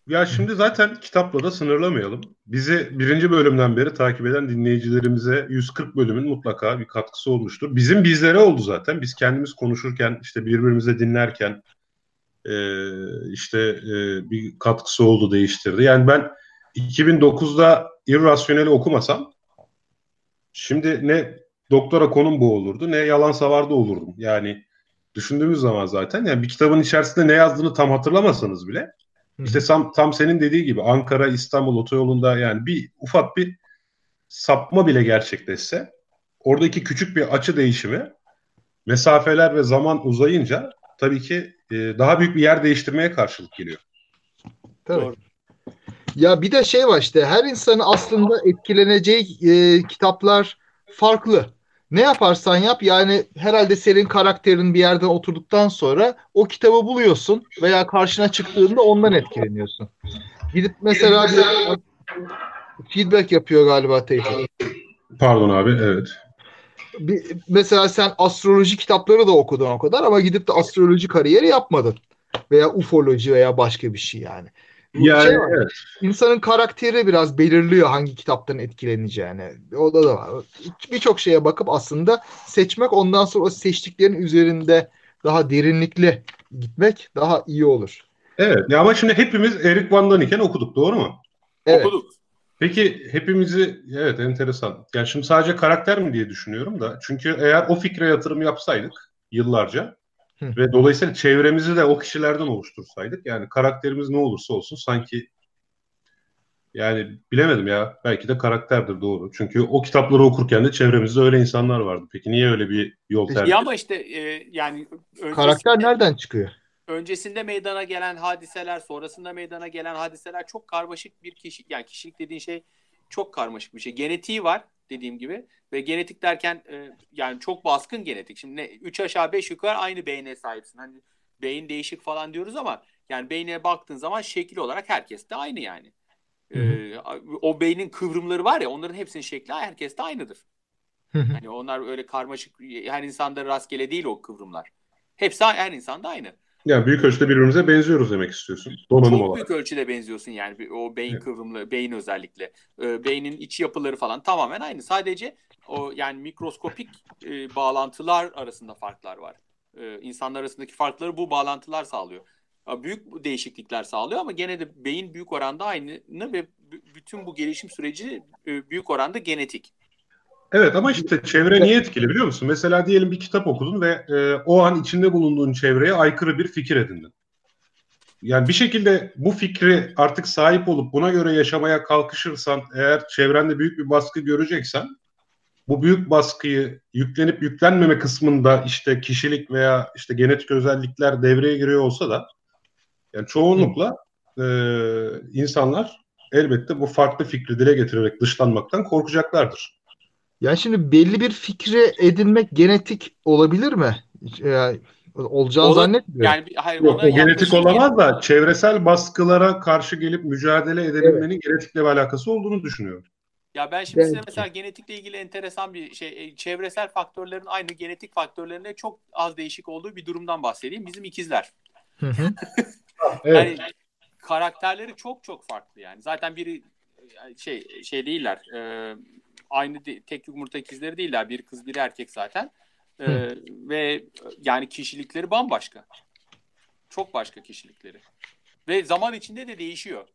Ya şimdi zaten kitapla da sınırlamayalım. Bizi birinci bölümden beri takip eden dinleyicilerimize 140 bölümün mutlaka bir katkısı olmuştur. Bizim bizlere oldu zaten. Biz kendimiz konuşurken, işte birbirimize dinlerken e, işte e, bir katkısı oldu, değiştirdi. Yani ben 2009'da irrasyoneli okumasam şimdi ne doktora konum bu olurdu ne yalan savarda olurdum. Yani düşündüğümüz zaman zaten yani bir kitabın içerisinde ne yazdığını tam hatırlamasanız bile işte tam, tam senin dediği gibi Ankara İstanbul otoyolunda yani bir ufak bir sapma bile gerçekleşse oradaki küçük bir açı değişimi mesafeler ve zaman uzayınca tabii ki e, daha büyük bir yer değiştirmeye karşılık geliyor. Tabii. Doğru. Ya bir de şey var işte her insanın aslında etkileneceği e, kitaplar farklı. Ne yaparsan yap yani herhalde senin karakterin bir yerden oturduktan sonra o kitabı buluyorsun veya karşına çıktığında ondan etkileniyorsun. Gidip mesela feedback yapıyor galiba Tevfik. Pardon abi evet. Bir, mesela sen astroloji kitapları da okudun o kadar ama gidip de astroloji kariyeri yapmadın. Veya ufoloji veya başka bir şey yani. Yani şey var, evet. İnsanın karakteri biraz belirliyor hangi kitaptan etkileneceğini. O da da var. Birçok şeye bakıp aslında seçmek ondan sonra o seçtiklerin üzerinde daha derinlikli gitmek daha iyi olur. Evet. Ya ama şimdi hepimiz Eric Van Daniken okuduk doğru mu? Evet. Okuduk. Peki hepimizi evet enteresan. Yani şimdi sadece karakter mi diye düşünüyorum da. Çünkü eğer o fikre yatırım yapsaydık yıllarca. Hı. Ve dolayısıyla çevremizi de o kişilerden oluştursaydık yani karakterimiz ne olursa olsun sanki yani bilemedim ya belki de karakterdir doğru. Çünkü o kitapları okurken de çevremizde öyle insanlar vardı. Peki niye öyle bir yol tercih Ya ama işte e, yani öncesinde, Karakter nereden çıkıyor? öncesinde meydana gelen hadiseler, sonrasında meydana gelen hadiseler çok karmaşık bir kişi yani kişilik dediğin şey çok karmaşık bir şey. Genetiği var dediğim gibi ve genetik derken e, yani çok baskın genetik. Şimdi ne 3 aşağı 5 yukarı aynı beyne sahipsin. Hani beyin değişik falan diyoruz ama yani beyne baktığın zaman şekil olarak herkes de aynı yani. Hı hı. Ee, o beynin kıvrımları var ya onların hepsinin şekli herkes de aynıdır. Hı. Hani onlar öyle karmaşık her insanda rastgele değil o kıvrımlar. Hepsi her insanda aynı. Yani büyük ölçüde birbirimize benziyoruz demek istiyorsun. Donanım Çok olarak. büyük ölçüde benziyorsun yani o beyin Evet. kıvrımlı, beyin özellikle. Ee, beynin iç yapıları falan tamamen aynı. Sadece o yani mikroskopik e, bağlantılar arasında farklar var. Ee, insanlar arasındaki farkları bu bağlantılar sağlıyor. Ya Büyük değişiklikler sağlıyor ama gene de beyin büyük oranda aynı ve bütün bu gelişim süreci e, büyük oranda genetik. Evet ama işte çevre niye etkili biliyor musun? Mesela diyelim bir kitap okudun ve e, o an içinde bulunduğun çevreye aykırı bir fikir edindin. Yani bir şekilde bu fikri artık sahip olup buna göre yaşamaya kalkışırsan eğer çevrende büyük bir baskı göreceksen bu büyük baskıyı yüklenip yüklenmeme kısmında işte kişilik veya işte genetik özellikler devreye giriyor olsa da yani çoğunlukla e, insanlar elbette bu farklı fikri dile getirerek dışlanmaktan korkacaklardır. Yani şimdi belli bir fikri edinmek genetik olabilir mi? Yani olacağını Olur. zannetmiyorum. Yani bir- hayır Yok o genetik olamaz da çevresel baskılara karşı gelip mücadele edebilmenin genetikle bir alakası olduğunu düşünüyorum. Ya ben şimdi size Belki. mesela genetikle ilgili enteresan bir şey, e, çevresel faktörlerin aynı genetik faktörlerine çok az değişik olduğu bir durumdan bahsedeyim. Bizim ikizler. Hı hı. Evet. Yani karakterleri çok çok farklı yani. Zaten biri e, şey şey değiller. e, aynı de- tek yumurta ikizleri değiller. Bir kız, biri erkek zaten. E, Hı. ve yani kişilikleri bambaşka. Çok başka kişilikleri. Ve zaman içinde de değişiyor.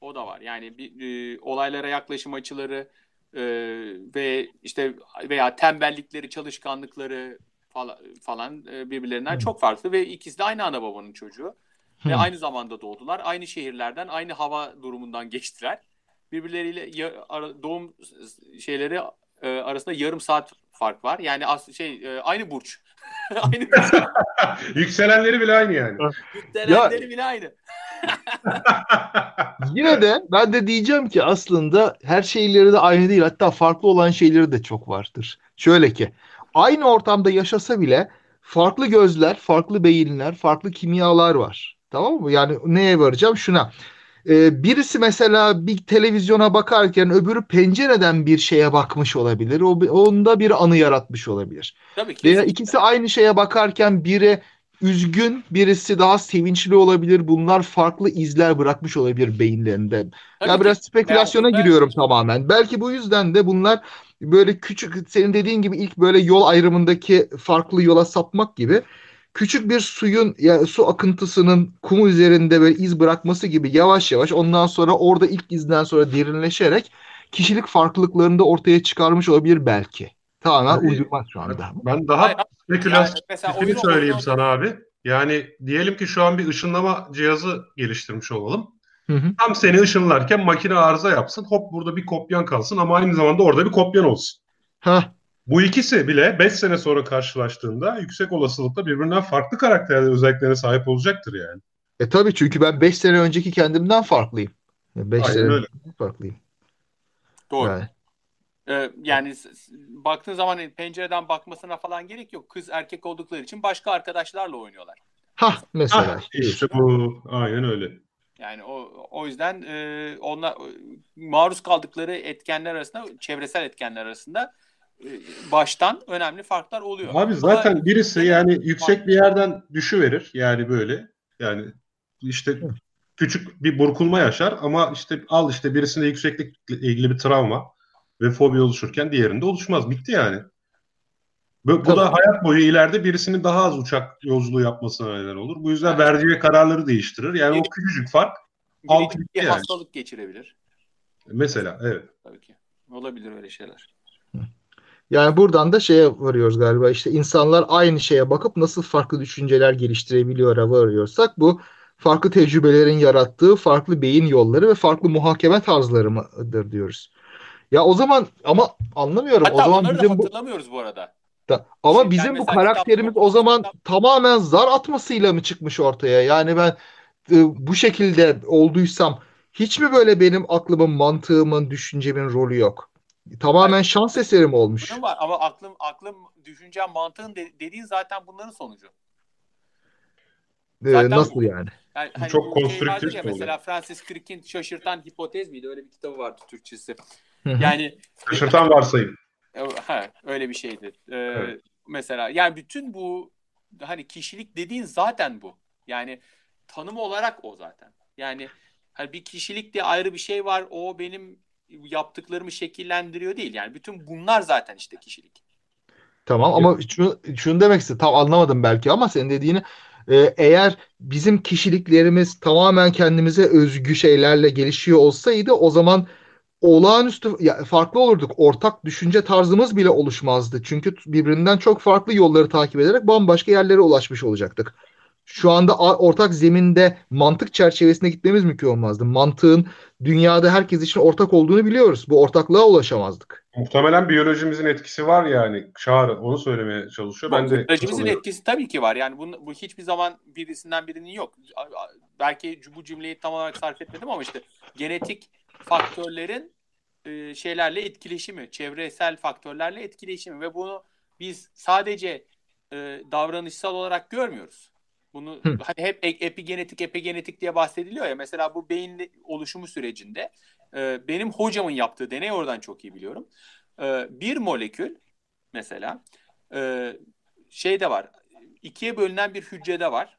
O da var. Yani bir, e, olaylara yaklaşım açıları e, ve işte veya tembellikleri, çalışkanlıkları falan, falan e, birbirlerinden Hı. çok farklı ve ikisi de aynı ana babanın çocuğu. Ve aynı zamanda doğdular. Aynı şehirlerden, aynı hava durumundan geçtiler. Birbirleriyle ya- doğum şeyleri e, arasında yarım saat fark var. Yani as şey e, aynı burç. aynı burç. Yükselenleri bile aynı yani. Yükselenleri bile aynı. Yine de ben de diyeceğim ki aslında her şeyleri de aynı değil. Hatta farklı olan şeyleri de çok vardır. Şöyle ki aynı ortamda yaşasa bile farklı gözler, farklı beyinler, farklı kimyalar var. Tamam mı? Yani neye varacağım? Şuna. Ee, birisi mesela bir televizyona bakarken öbürü pencereden bir şeye bakmış olabilir. O onda bir anı yaratmış olabilir. Tabii ki. Veya ikisi aynı şeye bakarken biri üzgün, birisi daha sevinçli olabilir. Bunlar farklı izler bırakmış olabilir beyinlerinde. Tabii ya ki. biraz spekülasyona Veya- giriyorum tamamen. Belki bu yüzden de bunlar böyle küçük, senin dediğin gibi ilk böyle yol ayrımındaki farklı yola sapmak gibi küçük bir suyun ya su akıntısının kum üzerinde böyle iz bırakması gibi yavaş yavaş ondan sonra orada ilk izden sonra derinleşerek kişilik farklılıklarını da ortaya çıkarmış olabilir belki. Tamamen Tabii. uydurma şu anda. Ben daha Hayır, spekülasyonu Yani söyleyeyim oyunu- sana abi. Yani diyelim ki şu an bir ışınlama cihazı geliştirmiş olalım. Hı hı. Tam seni ışınlarken makine arıza yapsın. Hop burada bir kopyan kalsın ama aynı zamanda orada bir kopyan olsun. Hah, Bu ikisi bile 5 sene sonra karşılaştığında yüksek olasılıkla birbirinden farklı karakterler özelliklerine sahip olacaktır yani. E tabii çünkü ben 5 sene önceki kendimden farklıyım. 5 Aynen sene öyle. farklıyım. Doğru. Yani. Ee, yani baktığın zaman pencereden bakmasına falan gerek yok. Kız erkek oldukları için başka arkadaşlarla oynuyorlar. Hah mesela. Ah, işte bu. Aynen öyle. Yani o o yüzden e, onlar maruz kaldıkları etkenler arasında çevresel etkenler arasında e, baştan önemli farklar oluyor. Abi zaten Ama birisi yani yüksek bir yerden düşüverir yani böyle. Yani işte küçük bir burkulma yaşar ama işte al işte birisinde yükseklikle ilgili bir travma ve fobi oluşurken diğerinde oluşmaz. Bitti yani. Bu, bu Tabii. da hayat boyu ileride birisinin daha az uçak yolculuğu yapmasına neden olur. Bu yüzden Evet. verdiği kararları değiştirir. Yani o küçücük fark bitti bir yani. hastalık geçirebilir. Mesela evet. Tabii ki. Olabilir öyle şeyler. Yani buradan da şeye varıyoruz galiba işte insanlar aynı şeye bakıp nasıl farklı düşünceler geliştirebiliyor varıyorsak bu farklı tecrübelerin yarattığı farklı beyin yolları ve farklı muhakeme tarzları mıdır diyoruz. Ya o zaman ama anlamıyorum. Hatta o zaman bunları da bizim bu hatırlamıyoruz bu arada. da, ama Şey, ben bizim bu karakterimiz o zaman kitap- tamamen zar atmasıyla mı çıkmış ortaya? Yani ben e, bu şekilde olduysam hiç mi böyle benim aklımın, mantığımın, düşüncemin rolü yok? Tamamen şans eseri mi olmuş? Var ama aklım aklım düşüncem mantığın de- dediğin zaten bunların sonucu. E, zaten nasıl bu- yani? Yani hani çok şey konstrüktif oluyor. mesela Francis Crick'in şaşırtan hipotez miydi? Öyle bir kitabı vardı Türkçesi. Yani Şaşırtan varsayım. ha, öyle bir şeydi. Ee, Evet. Mesela yani bütün bu hani kişilik dediğin zaten bu. Yani tanım olarak o zaten. Yani hani bir kişilik diye ayrı bir şey var. O benim yaptıklarımı şekillendiriyor değil. Yani bütün bunlar zaten işte kişilik. Tamam ama şunu, şunu demek istedim. Tam anlamadım belki ama senin dediğini e, eğer bizim kişiliklerimiz tamamen kendimize özgü şeylerle gelişiyor olsaydı o zaman olağanüstü ya, farklı olurduk. Ortak düşünce tarzımız bile oluşmazdı. Çünkü birbirinden çok farklı yolları takip ederek bambaşka yerlere ulaşmış olacaktık. Şu anda ortak zeminde mantık çerçevesinde gitmemiz mümkün olmazdı. Mantığın dünyada herkes için ortak olduğunu biliyoruz. Bu ortaklığa ulaşamazdık. Muhtemelen biyolojimizin etkisi var yani. Çağrı onu söylemeye çalışıyor. Ben de Biyolojimizin etkisi tabii ki var. Yani bu, bu hiçbir zaman birisinden birinin yok. Belki bu cümleyi tam olarak sarf etmedim ama işte genetik faktörlerin e, şeylerle etkileşimi, çevresel faktörlerle etkileşimi ve bunu biz sadece e, davranışsal olarak görmüyoruz. Bunu Hı. hani hep e- epigenetik epigenetik diye bahsediliyor ya. Mesela bu beyin oluşumu sürecinde e, benim hocamın yaptığı deney oradan çok iyi biliyorum. E, bir molekül mesela e, şeyde var. ikiye bölünen bir hücrede var.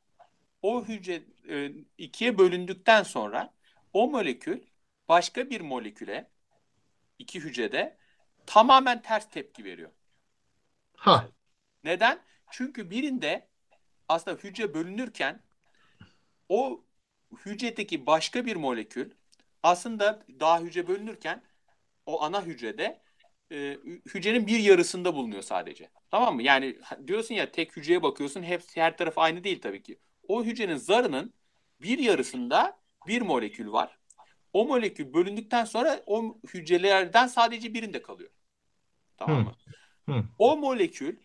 O hücre e, ikiye bölündükten sonra o molekül başka bir moleküle iki hücrede tamamen ters tepki veriyor. Ha, Neden? Çünkü birinde aslında hücre bölünürken o hücredeki başka bir molekül aslında daha hücre bölünürken o ana hücrede e, hücrenin bir yarısında bulunuyor sadece. Tamam mı? Yani diyorsun ya tek hücreye bakıyorsun hepsi her taraf aynı değil tabii ki. O hücrenin zarının bir yarısında bir molekül var. O molekül bölündükten sonra o hücrelerden sadece birinde kalıyor. Tamam Hı. mı? Hı. O molekül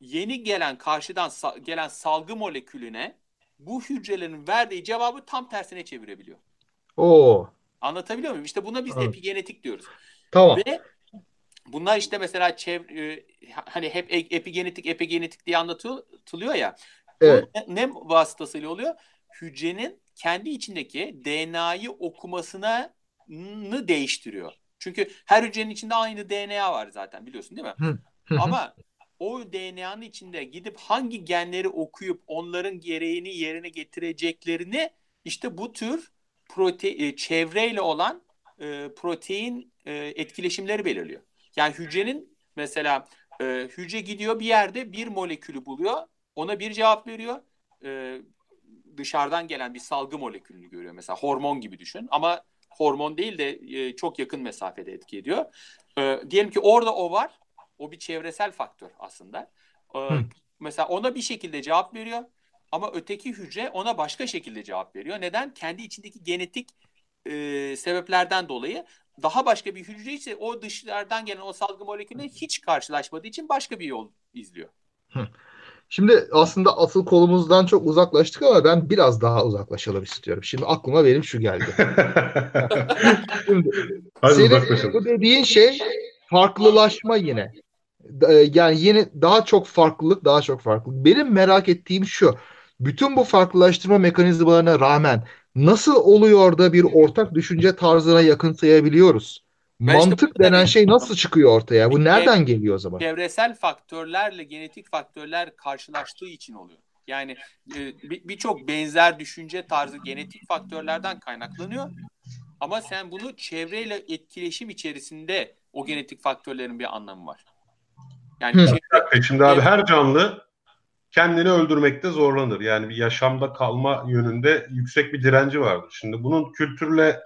yeni gelen karşıdan sa- gelen salgı molekülüne bu hücrelerin verdiği cevabı tam tersine çevirebiliyor. o Anlatabiliyor muyum? İşte buna biz Evet. epigenetik diyoruz. tamam. Ve bunlar işte mesela çev- e, hani hep e- epigenetik epigenetik diye anlatılıyor ya. Evet. ne, ne vasıtasıyla oluyor? Hücrenin kendi içindeki DNA'yı okumasını değiştiriyor. Çünkü her hücrenin içinde aynı DNA var zaten biliyorsun değil mi? Hı. Ama o DNA'nın içinde gidip hangi genleri okuyup onların gereğini yerine getireceklerini işte bu tür prote e, çevreyle olan e, protein e, etkileşimleri belirliyor. Yani hücrenin mesela e, hücre gidiyor bir yerde bir molekülü buluyor, ona bir cevap veriyor. E, dışarıdan gelen bir salgı molekülünü görüyor. Mesela hormon gibi düşün ama hormon değil de e, çok yakın mesafede etki ediyor. E, diyelim ki orada o var. O bir çevresel faktör aslında. E, Hı. mesela ona bir şekilde cevap veriyor. Ama öteki hücre ona başka şekilde cevap veriyor. Neden? Kendi içindeki genetik e, sebeplerden dolayı daha başka bir hücre ise o dışarıdan gelen o salgı molekülüne hiç karşılaşmadığı için başka bir yol izliyor. Şimdi aslında asıl kolumuzdan çok uzaklaştık ama ben biraz daha uzaklaşalım istiyorum. Şimdi aklıma benim şu geldi. Şimdi Hadi senin uzaklaşalım. bu dediğin şey farklılaşma yine. Da- Yani yeni daha çok farklılık, daha çok farklılık. Benim merak ettiğim şu. Bütün bu farklılaştırma mekanizmalarına rağmen nasıl oluyor da bir ortak düşünce tarzına yakınsayabiliyoruz? Ben işte Mantık bu denen şey nasıl çıkıyor ortaya? Bu nereden geliyor o zaman? Çevresel faktörlerle genetik faktörler karşılaştığı için oluyor. Yani e, bir- birçok benzer düşünce tarzı genetik faktörlerden kaynaklanıyor. Ama sen bunu çevreyle etkileşim içerisinde o genetik faktörlerin bir anlamı var. Yani E Şimdi abi her canlı kendini öldürmekte zorlanır. Yani bir yaşamda kalma yönünde yüksek bir direnci vardır. Şimdi bunun kültürle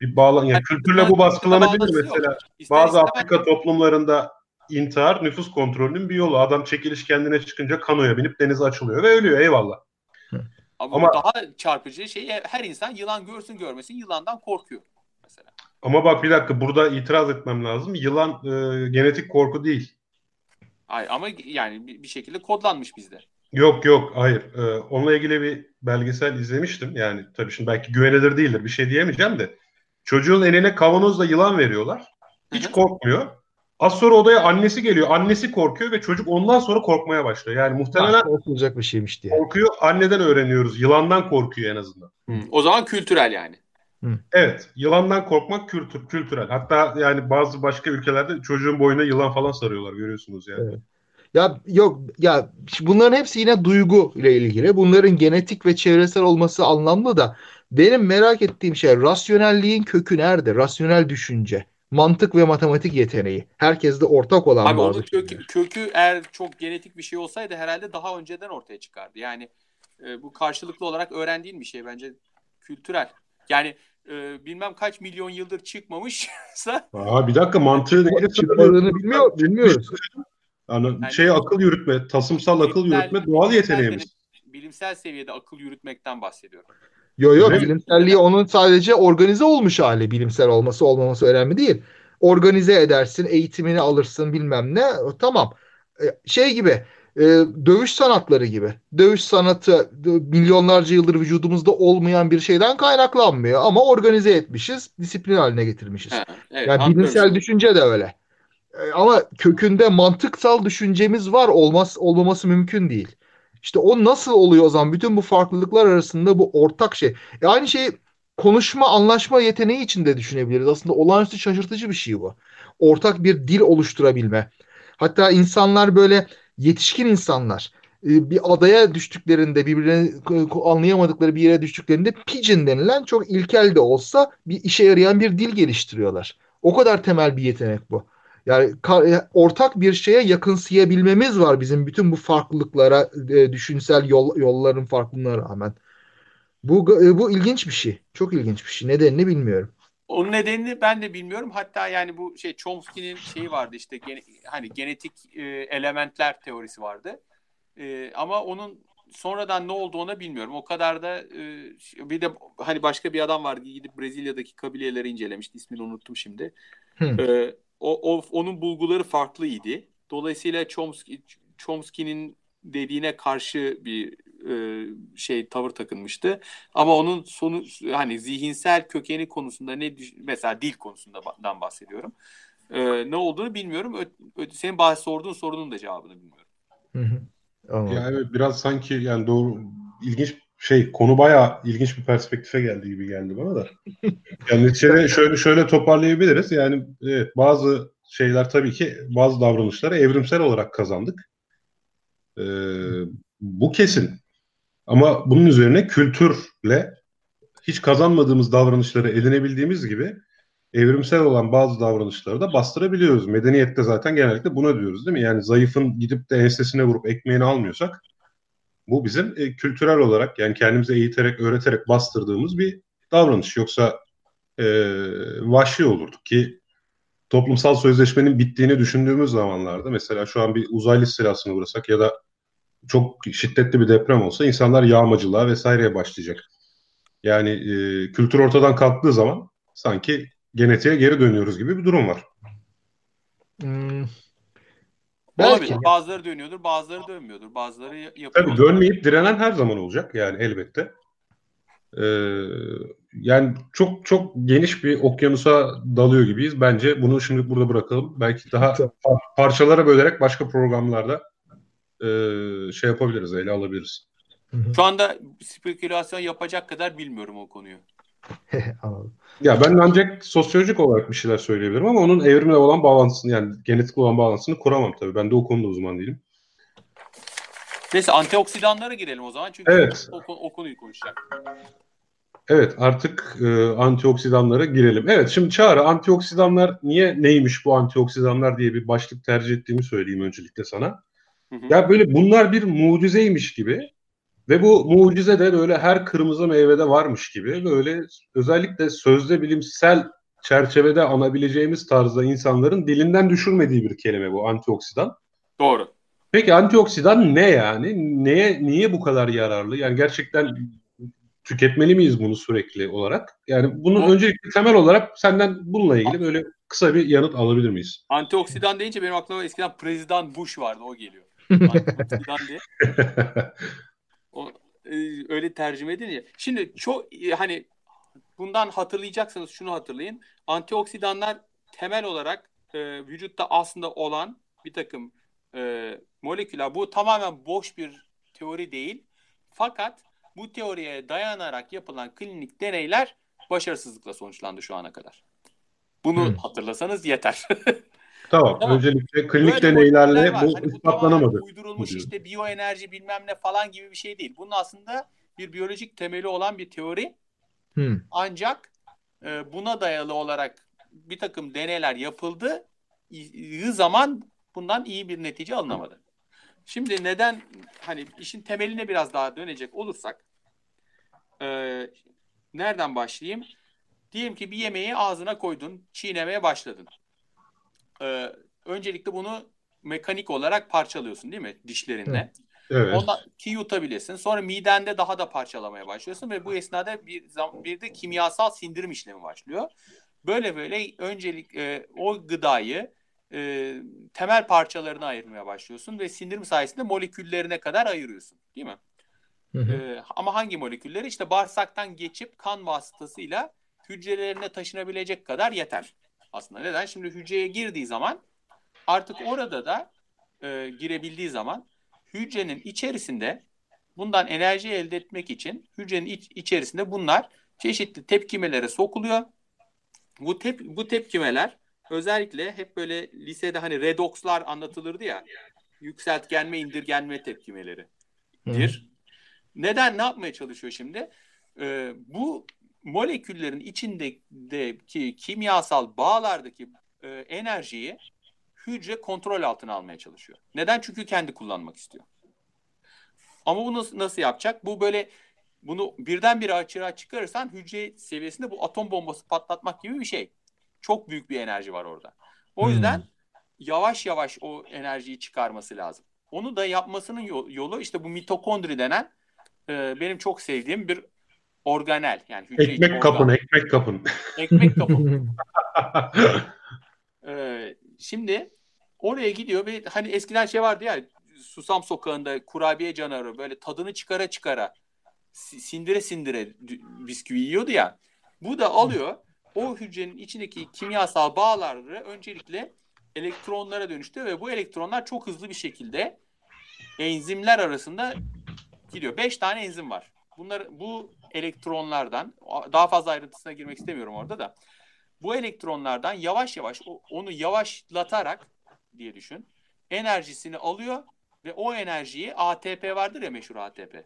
bir bağlan yani Yani kültürle bu baskılanabilir mesela. ister Bazı Afrika toplumlarında intihar nüfus kontrolünün bir yolu. Adam çekiliş kendine çıkınca kanoya binip denize açılıyor ve ölüyor eyvallah. Ama, Ama daha çarpıcı şey her insan yılan görsün görmesin yılandan korkuyor mesela. Ama bak bir dakika burada itiraz etmem lazım. Yılan e, genetik korku değil. Hayır ama yani bir, bir şekilde kodlanmış bizde. Yok yok hayır. Ee, onunla ilgili bir belgesel izlemiştim. Yani tabii şimdi belki güvenilir değildir bir şey diyemeyeceğim de. Çocuğun eline kavanozla yılan veriyorlar. Hiç Hı-hı. korkmuyor. Az sonra odaya annesi geliyor. Annesi korkuyor ve çocuk ondan sonra korkmaya başlıyor. Yani muhtemelen korkulacak bir şeymiş diye. Korkuyor. Anneden öğreniyoruz. Yılandan korkuyor en azından. Hı. O zaman kültürel yani. Hı. Evet. Yılandan korkmak kültür, kültürel. Hatta yani bazı başka ülkelerde çocuğun boynuna yılan falan sarıyorlar görüyorsunuz yani. Evet. Ya yok ya bunların hepsi yine duygu ile ilgili. Bunların genetik ve çevresel olması anlamlı da benim merak ettiğim şey rasyonelliğin kökü nerede? Rasyonel düşünce, mantık ve matematik yeteneği. Herkeste ortak olan Abi bazı kökü, kökü eğer çok genetik bir şey olsaydı herhalde daha önceden ortaya çıkardı. Yani e, bu karşılıklı olarak öğrendiğin bir şey bence kültürel. Yani e, bilmem kaç milyon yıldır çıkmamışsa. Aa, bir dakika mantığı ne? Çıkmadığını bilmiyor, bilmiyoruz. Yani, yani şey akıl yürütme, tasımsal akıl yürütme doğal yeteneğimiz. Bilimsel seviyede akıl yürütmekten bahsediyorum. Yo yo bilimselliği onun sadece organize olmuş hali. Bilimsel olması olmaması önemli değil. Organize edersin, eğitimini alırsın bilmem ne. Tamam. E, şey gibi e, dövüş sanatları gibi. Dövüş sanatı milyonlarca yıldır vücudumuzda olmayan bir şeyden kaynaklanmıyor. Ama organize etmişiz, disiplin haline getirmişiz. Ha, evet, yani bilimsel düşünce de öyle. E, ama kökünde mantıksal düşüncemiz var olmaz olmaması mümkün değil. İşte o nasıl oluyor o zaman? Bütün bu farklılıklar arasında bu ortak şey. E aynı şey konuşma, anlaşma yeteneği için de düşünebiliriz. Aslında olağanüstü şaşırtıcı bir şey bu. Ortak bir dil oluşturabilme. Hatta insanlar böyle yetişkin insanlar e, bir adaya düştüklerinde birbirine anlayamadıkları bir yere düştüklerinde pidgin denilen çok ilkel de olsa bir işe yarayan bir dil geliştiriyorlar. O kadar temel bir yetenek bu. Yani e, ortak bir şeye yakınsayabilmemiz var bizim bütün bu farklılıklara, e, düşünsel yol, yolların farklılığına rağmen. Bu e, bu ilginç bir şey. Çok ilginç bir şey. Nedenini bilmiyorum. Onun nedenini ben de bilmiyorum. Hatta yani bu şey Chomsky'nin şeyi vardı işte gene, hani genetik e, elementler teorisi vardı. E, ama onun sonradan ne olduğunu bilmiyorum. O kadar da e, bir de hani başka bir adam vardı gidip Brezilya'daki kabileleri incelemişti. İsmini unuttum şimdi. E, o, o onun bulguları farklıydı. Dolayısıyla Chomsky Chomsky'nin dediğine karşı bir e, şey tavır takınmıştı. Ama onun sonu hani zihinsel kökeni konusunda ne mesela dil konusundan bahsediyorum. E, ne olduğunu bilmiyorum. Ö, ö, senin bahs sorduğun sorunun da cevabını bilmiyorum. Hı hı. Yani biraz sanki yani doğru ilginç şey konu bayağı ilginç bir perspektife geldi gibi geldi bana da. Yani şöyle şöyle, şöyle toparlayabiliriz. Yani evet, bazı şeyler tabii ki bazı davranışları evrimsel olarak kazandık. Ee, bu kesin. Ama bunun üzerine kültürle hiç kazanmadığımız davranışları edinebildiğimiz gibi evrimsel olan bazı davranışları da bastırabiliyoruz. Medeniyette zaten genellikle buna diyoruz değil mi? Yani zayıfın gidip de ensesine vurup ekmeğini almıyorsak bu bizim e, kültürel olarak yani kendimize eğiterek, öğreterek bastırdığımız bir davranış. Yoksa e, vahşi olurduk ki toplumsal sözleşmenin bittiğini düşündüğümüz zamanlarda mesela şu an bir uzaylı istilasına uğrasak ya da çok şiddetli bir deprem olsa insanlar yağmacılığa vesaireye başlayacak. Yani e, kültür ortadan kalktığı zaman sanki genetiğe geri dönüyoruz gibi bir durum var. Hmm, Belki. Bazıları dönüyordur, bazıları dönmüyordur. Bazıları yapıyor. Tabii dönmeyip direnen her zaman olacak yani elbette. Ee, yani çok çok geniş bir okyanusa dalıyor gibiyiz. Bence bunu şimdi burada bırakalım. Belki daha par- parçalara bölerek başka programlarda e, şey yapabiliriz, ele alabiliriz. Şu anda spekülasyon yapacak kadar bilmiyorum o konuyu. Anladım. Ya ben ancak sosyolojik olarak bir şeyler söyleyebilirim ama onun evrimle olan bağlantısını yani genetik olan bağlantısını kuramam tabii. Ben de o konuda uzman değilim. Neyse antioksidanlara girelim o zaman çünkü evet. o, o konuyu konuşacak. Evet artık e, antioksidanlara girelim. Evet şimdi Çağrı antioksidanlar niye neymiş bu antioksidanlar diye bir başlık tercih ettiğimi söyleyeyim öncelikle sana. Hı hı. Ya böyle bunlar bir mucizeymiş gibi ve bu mucize de böyle her kırmızı meyvede varmış gibi böyle özellikle sözde bilimsel çerçevede anabileceğimiz tarzda insanların dilinden düşürmediği bir kelime bu antioksidan. Doğru. Peki antioksidan ne yani? Neye niye bu kadar yararlı? Yani gerçekten tüketmeli miyiz bunu sürekli olarak? Yani bunu Bu- öncelikle temel olarak senden bununla ilgili böyle kısa bir yanıt alabilir miyiz? Antioksidan deyince benim aklıma eskiden Prezident Bush vardı o geliyor. O, e, öyle tercüme edince. Şimdi çok e, hani bundan hatırlayacaksanız şunu hatırlayın. Antioksidanlar temel olarak e, vücutta aslında olan bir takım e, moleküller. Bu tamamen boş bir teori değil. Fakat bu teoriye dayanarak yapılan klinik deneyler başarısızlıkla sonuçlandı şu ana kadar. Bunu Hmm. hatırlasanız yeter. Tamam. Tamam. Öncelikle klinik Böyle deneylerle bu Hani ispatlanamadı. uydurulmuş diyorsun. işte biyoenerji bilmem ne falan gibi bir şey değil. Bunun aslında bir biyolojik temeli olan bir teori. Hmm. Ancak e, buna dayalı olarak bir takım deneyler yapıldı. Zaman bundan iyi bir netice alınamadı. Şimdi neden hani işin temeline biraz daha dönecek olursak e, nereden başlayayım? Diyelim ki bir yemeği ağzına koydun, çiğnemeye başladın. E, öncelikle bunu mekanik olarak parçalıyorsun değil mi dişlerinle? Evet. Ondan ki yutabilirsin. Sonra midende daha da parçalamaya başlıyorsun ve bu esnada bir bir de kimyasal sindirim işlemi başlıyor. Böyle böyle öncelik e, o gıdayı e, temel parçalarına ayırmaya başlıyorsun ve sindirim sayesinde moleküllerine kadar ayırıyorsun, değil mi? Hı hı. E, ama hangi molekülleri? İşte bağırsaktan geçip kan vasıtasıyla hücrelerine taşınabilecek kadar yeter. Aslında neden? Şimdi hücreye girdiği zaman artık orada da e, girebildiği zaman hücrenin içerisinde bundan enerji elde etmek için hücrenin iç- içerisinde bunlar çeşitli tepkimelere sokuluyor. Bu tep bu tepkimeler özellikle hep böyle lisede hani redokslar anlatılırdı ya. Yükseltgenme, indirgenme tepkimeleri dir. Neden ne yapmaya çalışıyor şimdi? Ee, bu moleküllerin içindeki kimyasal bağlardaki e, enerjiyi hücre kontrol altına almaya çalışıyor. Neden? Çünkü kendi kullanmak istiyor. Ama bunu nasıl, nasıl yapacak? Bu böyle bunu birdenbire açığa çıkarırsan hücre seviyesinde bu atom bombası patlatmak gibi bir şey. Çok büyük bir enerji var orada. O Hmm. yüzden yavaş yavaş o enerjiyi çıkarması lazım. Onu da yapmasının yo- yolu işte bu mitokondri denen e, benim çok sevdiğim bir organel. Yani hücre içi Ekmek organ. kapın, ekmek kapın. Ekmek kapı. Ee, şimdi oraya gidiyor ve hani eskiden şey vardı ya Susam Sokağı'nda kurabiye canavarı böyle tadını çıkara çıkara si- sindire sindire bisküvi yiyordu ya. Bu da alıyor o hücrenin içindeki kimyasal bağları öncelikle elektronlara dönüştürüyor ve bu elektronlar çok hızlı bir şekilde enzimler arasında gidiyor. Beş tane enzim var. Bunlar bu elektronlardan daha fazla ayrıntısına girmek istemiyorum orada da. Bu elektronlardan yavaş yavaş onu yavaşlatarak diye düşün. Enerjisini alıyor ve o enerjiyi ATP vardır ya meşhur ATP.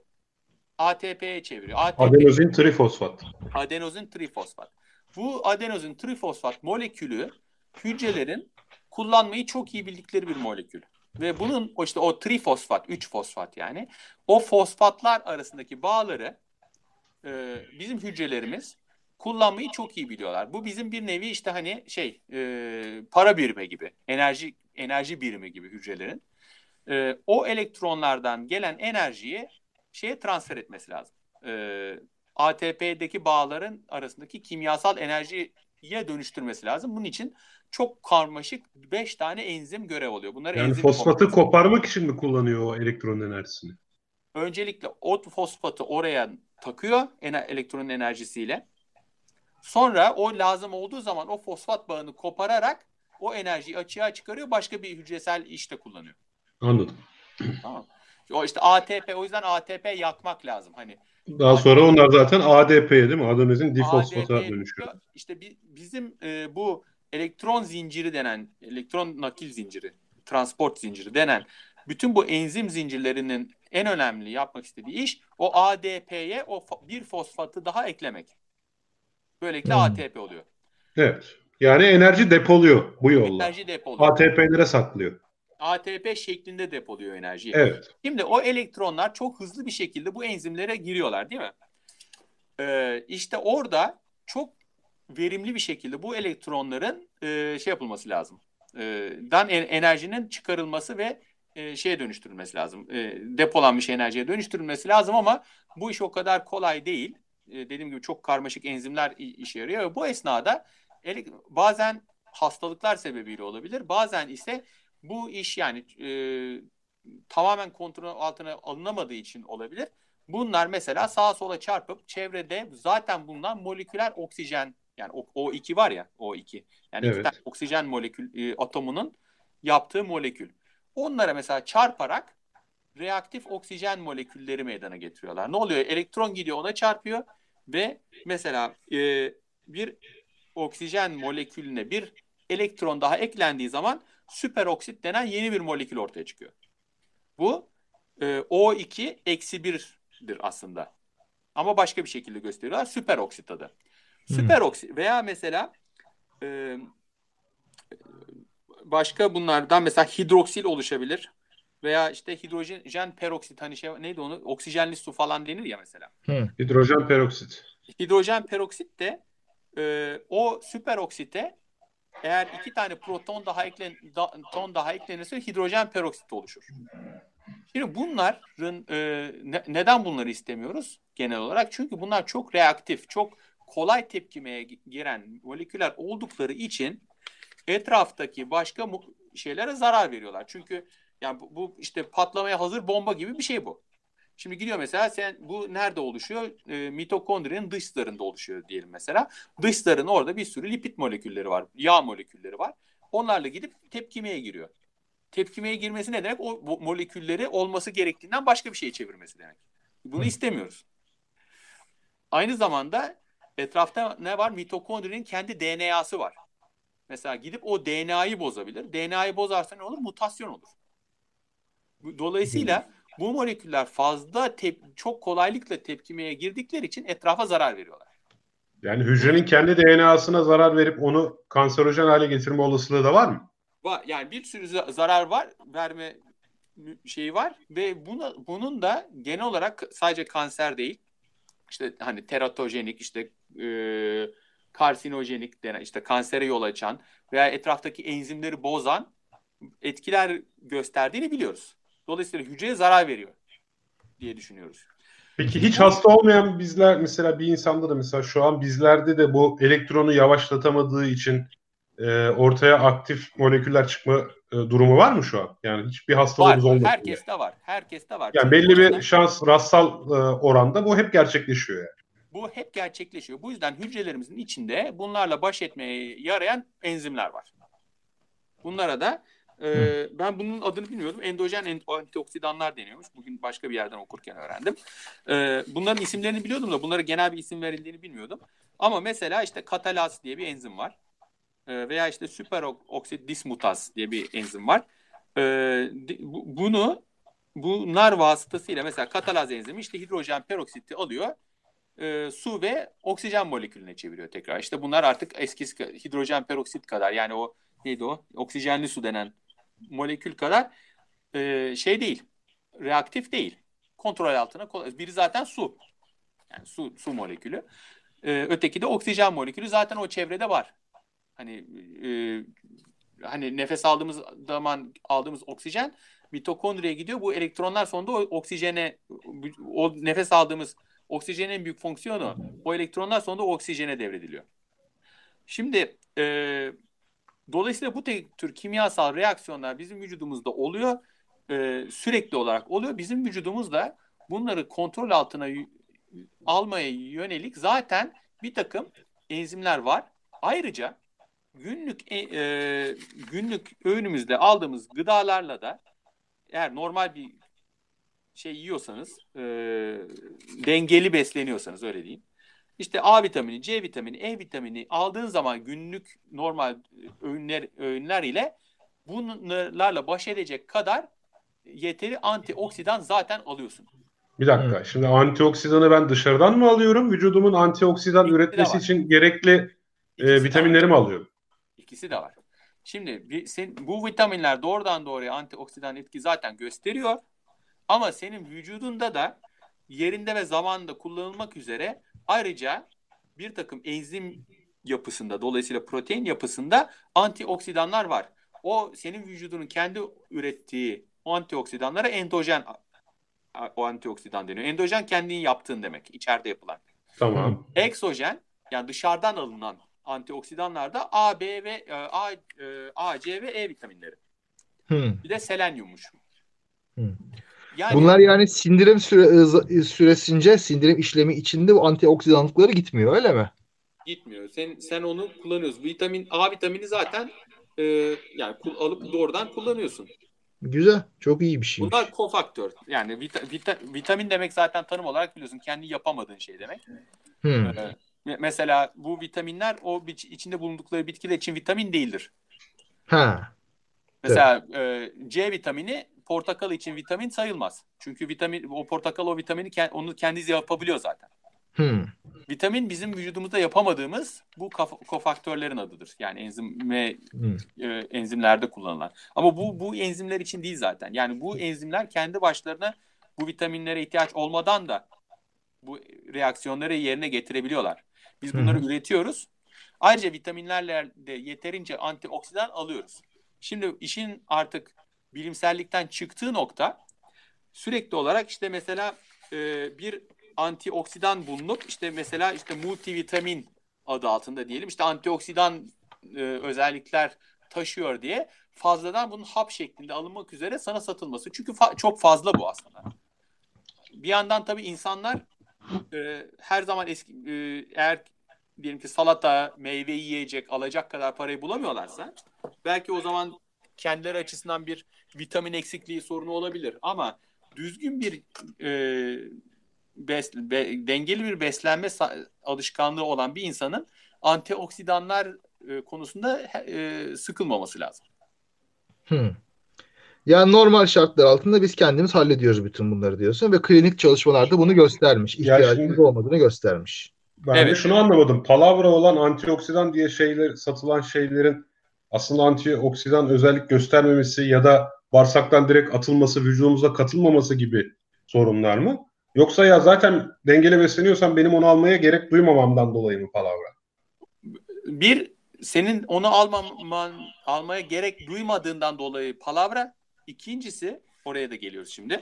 ATP'ye çeviriyor. ATP Adenozin trifosfat. adenozin trifosfat. Bu adenozin trifosfat molekülü hücrelerin kullanmayı çok iyi bildikleri bir molekül. Ve bunun işte o trifosfat, 3 fosfat yani o fosfatlar arasındaki bağları e, bizim hücrelerimiz kullanmayı çok iyi biliyorlar. Bu bizim bir nevi işte hani şey e, para birimi gibi, enerji enerji birimi gibi hücrelerin. E, o elektronlardan gelen enerjiyi şeye transfer etmesi lazım. E, ATP'deki bağların arasındaki kimyasal enerjiye dönüştürmesi lazım. Bunun için çok karmaşık 5 tane enzim görev alıyor. Bunlar Yani enzim fosfatı koparmak için mi kullanıyor o elektron enerjisini? Öncelikle o fosfatı oraya takıyor ener- elektronun enerjisiyle. Sonra o lazım olduğu zaman o fosfat bağını kopararak o enerjiyi açığa çıkarıyor. Başka bir hücresel işte kullanıyor. Anladım. Tamam. O işte ATP o yüzden ATP yakmak lazım. Hani Daha sonra onlar zaten ADP'ye değil mi? Adenozin difosfata dönüşüyor. İşte bi- bizim e, bu elektron zinciri denen, elektron nakil zinciri, transport zinciri denen bütün bu enzim zincirlerinin en önemli yapmak istediği iş o ADP'ye o bir fosfatı daha eklemek. Böylelikle Hmm. ATP oluyor. Evet. Yani enerji depoluyor bu yolla. Enerji depoluyor. ATP'lere saklıyor. ATP şeklinde depoluyor enerjiyi. Evet. Şimdi o elektronlar çok hızlı bir şekilde bu enzimlere giriyorlar değil mi? Ee, işte orada çok verimli bir şekilde bu elektronların e, şey yapılması lazım. E, dan enerjinin çıkarılması ve e, şeye dönüştürülmesi lazım. E, depolanmış enerjiye dönüştürülmesi lazım ama bu iş o kadar kolay değil. E, dediğim gibi çok karmaşık enzimler işe yarıyor. Bu esnada bazen hastalıklar sebebiyle olabilir. Bazen ise bu iş yani e, tamamen kontrol altına alınamadığı için olabilir. Bunlar mesela sağa sola çarpıp çevrede zaten bulunan moleküler oksijen yani o, O2 var ya O2 yani evet. iki tane oksijen molekül e, atomunun yaptığı molekül. Onlara mesela çarparak reaktif oksijen molekülleri meydana getiriyorlar. Ne oluyor? Elektron gidiyor ona çarpıyor ve mesela e, bir oksijen molekülüne bir elektron daha eklendiği zaman süperoksit denen yeni bir molekül ortaya çıkıyor. Bu e, O2 eksi 1'dir aslında. Ama başka bir şekilde gösteriyorlar. Süperoksit adı. Hmm. Süperoksit veya mesela e, başka bunlardan mesela hidroksil oluşabilir. Veya işte hidrojen peroksit hani şey neydi onu oksijenli su falan denir ya mesela. Hı. Hidrojen peroksit. Hidrojen peroksit de e, o süperoksite eğer iki tane proton daha eklen da, ton daha eklenirse hidrojen peroksit oluşur. Şimdi bunların e, ne, neden bunları istemiyoruz genel olarak? Çünkü bunlar çok reaktif, çok kolay tepkimeye giren moleküler oldukları için etraftaki başka şeylere zarar veriyorlar. Çünkü yani bu, bu işte patlamaya hazır bomba gibi bir şey bu. Şimdi gidiyor mesela sen bu nerede oluşuyor? E, mitokondrinin dışlarında oluşuyor diyelim mesela. Dışların orada bir sürü lipid molekülleri var. Yağ molekülleri var. Onlarla gidip tepkimeye giriyor. Tepkimeye girmesi ne demek? O molekülleri olması gerektiğinden başka bir şeye çevirmesi demek. Bunu istemiyoruz. Aynı zamanda etrafta ne var? Mitokondrinin kendi DNA'sı var. Mesela gidip o DNA'yı bozabilir. DNA'yı bozarsa ne olur? Mutasyon olur. Dolayısıyla bu moleküller fazla tep- çok kolaylıkla tepkimeye girdikleri için etrafa zarar veriyorlar. Yani hücrenin kendi DNA'sına zarar verip onu kanserojen hale getirme olasılığı da var mı? Var. Yani bir sürü zarar var, verme şeyi var ve buna, bunun da genel olarak sadece kanser değil, işte hani teratojenik, işte e, karsinojenik denen, işte kansere yol açan veya etraftaki enzimleri bozan etkiler gösterdiğini biliyoruz. Dolayısıyla hücreye zarar veriyor diye düşünüyoruz. Peki hiç hasta olmayan bizler mesela bir insanda da mesela şu an bizlerde de bu elektronu yavaşlatamadığı için e, ortaya aktif moleküller çıkma e, durumu var mı şu an? Yani hiçbir hastalığımız olmadı. Herkes de var. Herkes de var. Yani belli bir şans rastsal e, oranda bu hep gerçekleşiyor yani. Bu hep gerçekleşiyor. Bu yüzden hücrelerimizin içinde bunlarla baş etmeye yarayan enzimler var. Bunlara da ee, ben bunun adını bilmiyordum. Endojen antioksidanlar deniyormuş. Bugün başka bir yerden okurken öğrendim. Ee, bunların isimlerini biliyordum da bunlara genel bir isim verildiğini bilmiyordum. Ama mesela işte katalaz diye bir enzim var. Ee, veya işte süperoksit dismutaz diye bir enzim var. Ee, bunu bunlar vasıtasıyla mesela katalaz enzimi işte hidrojen peroksiti alıyor e, su ve oksijen molekülüne çeviriyor tekrar. İşte bunlar artık eskisi hidrojen peroksit kadar yani o neydi o oksijenli su denen molekül kadar e, şey değil. Reaktif değil. Kontrol altına kolay. Biri zaten su. Yani su su molekülü. E, öteki de oksijen molekülü zaten o çevrede var. Hani e, hani nefes aldığımız zaman aldığımız oksijen mitokondriye gidiyor. Bu elektronlar sonunda o oksijene o nefes aldığımız oksijenin en büyük fonksiyonu o elektronlar sonunda oksijene devrediliyor. Şimdi e, Dolayısıyla bu tür kimyasal reaksiyonlar bizim vücudumuzda oluyor. E, sürekli olarak oluyor. Bizim vücudumuz da bunları kontrol altına almaya yönelik zaten bir takım enzimler var. Ayrıca günlük e, e, günlük öğünümüzde aldığımız gıdalarla da eğer normal bir şey yiyorsanız e, dengeli besleniyorsanız öyle diyeyim işte A vitamini, C vitamini, E vitamini aldığın zaman günlük normal öğünler, öğünler ile bunlarla baş edecek kadar yeteri antioksidan zaten alıyorsun. Bir dakika. Evet. Şimdi antioksidanı ben dışarıdan mı alıyorum? Vücudumun antioksidan İkisi üretmesi için gerekli e, vitaminleri mi alıyorum? İkisi de var. Şimdi bir, sen, bu vitaminler doğrudan doğruya antioksidan etki zaten gösteriyor. Ama senin vücudunda da yerinde ve zamanında kullanılmak üzere Ayrıca bir takım enzim yapısında dolayısıyla protein yapısında antioksidanlar var. O senin vücudunun kendi ürettiği o antioksidanlara endojen o antioksidan deniyor. Endojen kendin yaptığın demek. içeride yapılan. Tamam. Eksojen yani dışarıdan alınan antioksidanlar da A, B ve e, A, e, A, C ve E vitaminleri. Hmm. Bir de selenyummuş. Hmm. Yani, Bunlar yani sindirim süre, süresince sindirim işlemi içinde bu antioksidanlıkları gitmiyor öyle mi? Gitmiyor. Sen sen onu kullanıyorsun. Vitamin A vitamini zaten e, yani alıp doğrudan kullanıyorsun. Güzel. Çok iyi bir şey. Bunlar kofaktör. Yani vita, vita, vitamin demek zaten tanım olarak biliyorsun. Kendi yapamadığın şey demek. Hmm. Ee, mesela bu vitaminler o içinde bulundukları bitkiler için vitamin değildir. Ha. Mesela evet. e, C vitamini portakal için vitamin sayılmaz. Çünkü vitamin o portakal o vitamini onu kendisi yapabiliyor zaten. Hmm. Vitamin bizim vücudumuzda yapamadığımız bu kofaktörlerin adıdır. Yani enzim ve hmm. e, enzimlerde kullanılan. Ama bu bu enzimler için değil zaten. Yani bu enzimler kendi başlarına bu vitaminlere ihtiyaç olmadan da bu reaksiyonları yerine getirebiliyorlar. Biz bunları hmm. üretiyoruz. Ayrıca vitaminlerle de yeterince antioksidan alıyoruz. Şimdi işin artık bilimsellikten çıktığı nokta sürekli olarak işte mesela e, bir antioksidan bulunup işte mesela işte multivitamin adı altında diyelim işte antioksidan e, özellikler taşıyor diye fazladan bunun hap şeklinde alınmak üzere sana satılması. Çünkü fa- çok fazla bu aslında. Bir yandan tabii insanlar e, her zaman eski e, eğer diyelim ki salata, meyve yiyecek, alacak kadar parayı bulamıyorlarsa belki o zaman kendileri açısından bir vitamin eksikliği sorunu olabilir. Ama düzgün bir e, bes, be, dengeli bir beslenme alışkanlığı olan bir insanın antioksidanlar e, konusunda e, sıkılmaması lazım. Hmm. Yani normal şartlar altında biz kendimiz hallediyoruz bütün bunları diyorsun ve klinik çalışmalarda bunu göstermiş. İhtiyacımız olmadığını göstermiş. Ben evet. de şunu anlamadım. Palavra olan antioksidan diye şeyler satılan şeylerin aslında antioksidan özellik göstermemesi ya da bağırsaktan direkt atılması, vücudumuza katılmaması gibi sorunlar mı? Yoksa ya zaten dengeli besleniyorsan benim onu almaya gerek duymamamdan dolayı mı palavra? Bir, senin onu almaman, almaya gerek duymadığından dolayı palavra. İkincisi, oraya da geliyoruz şimdi.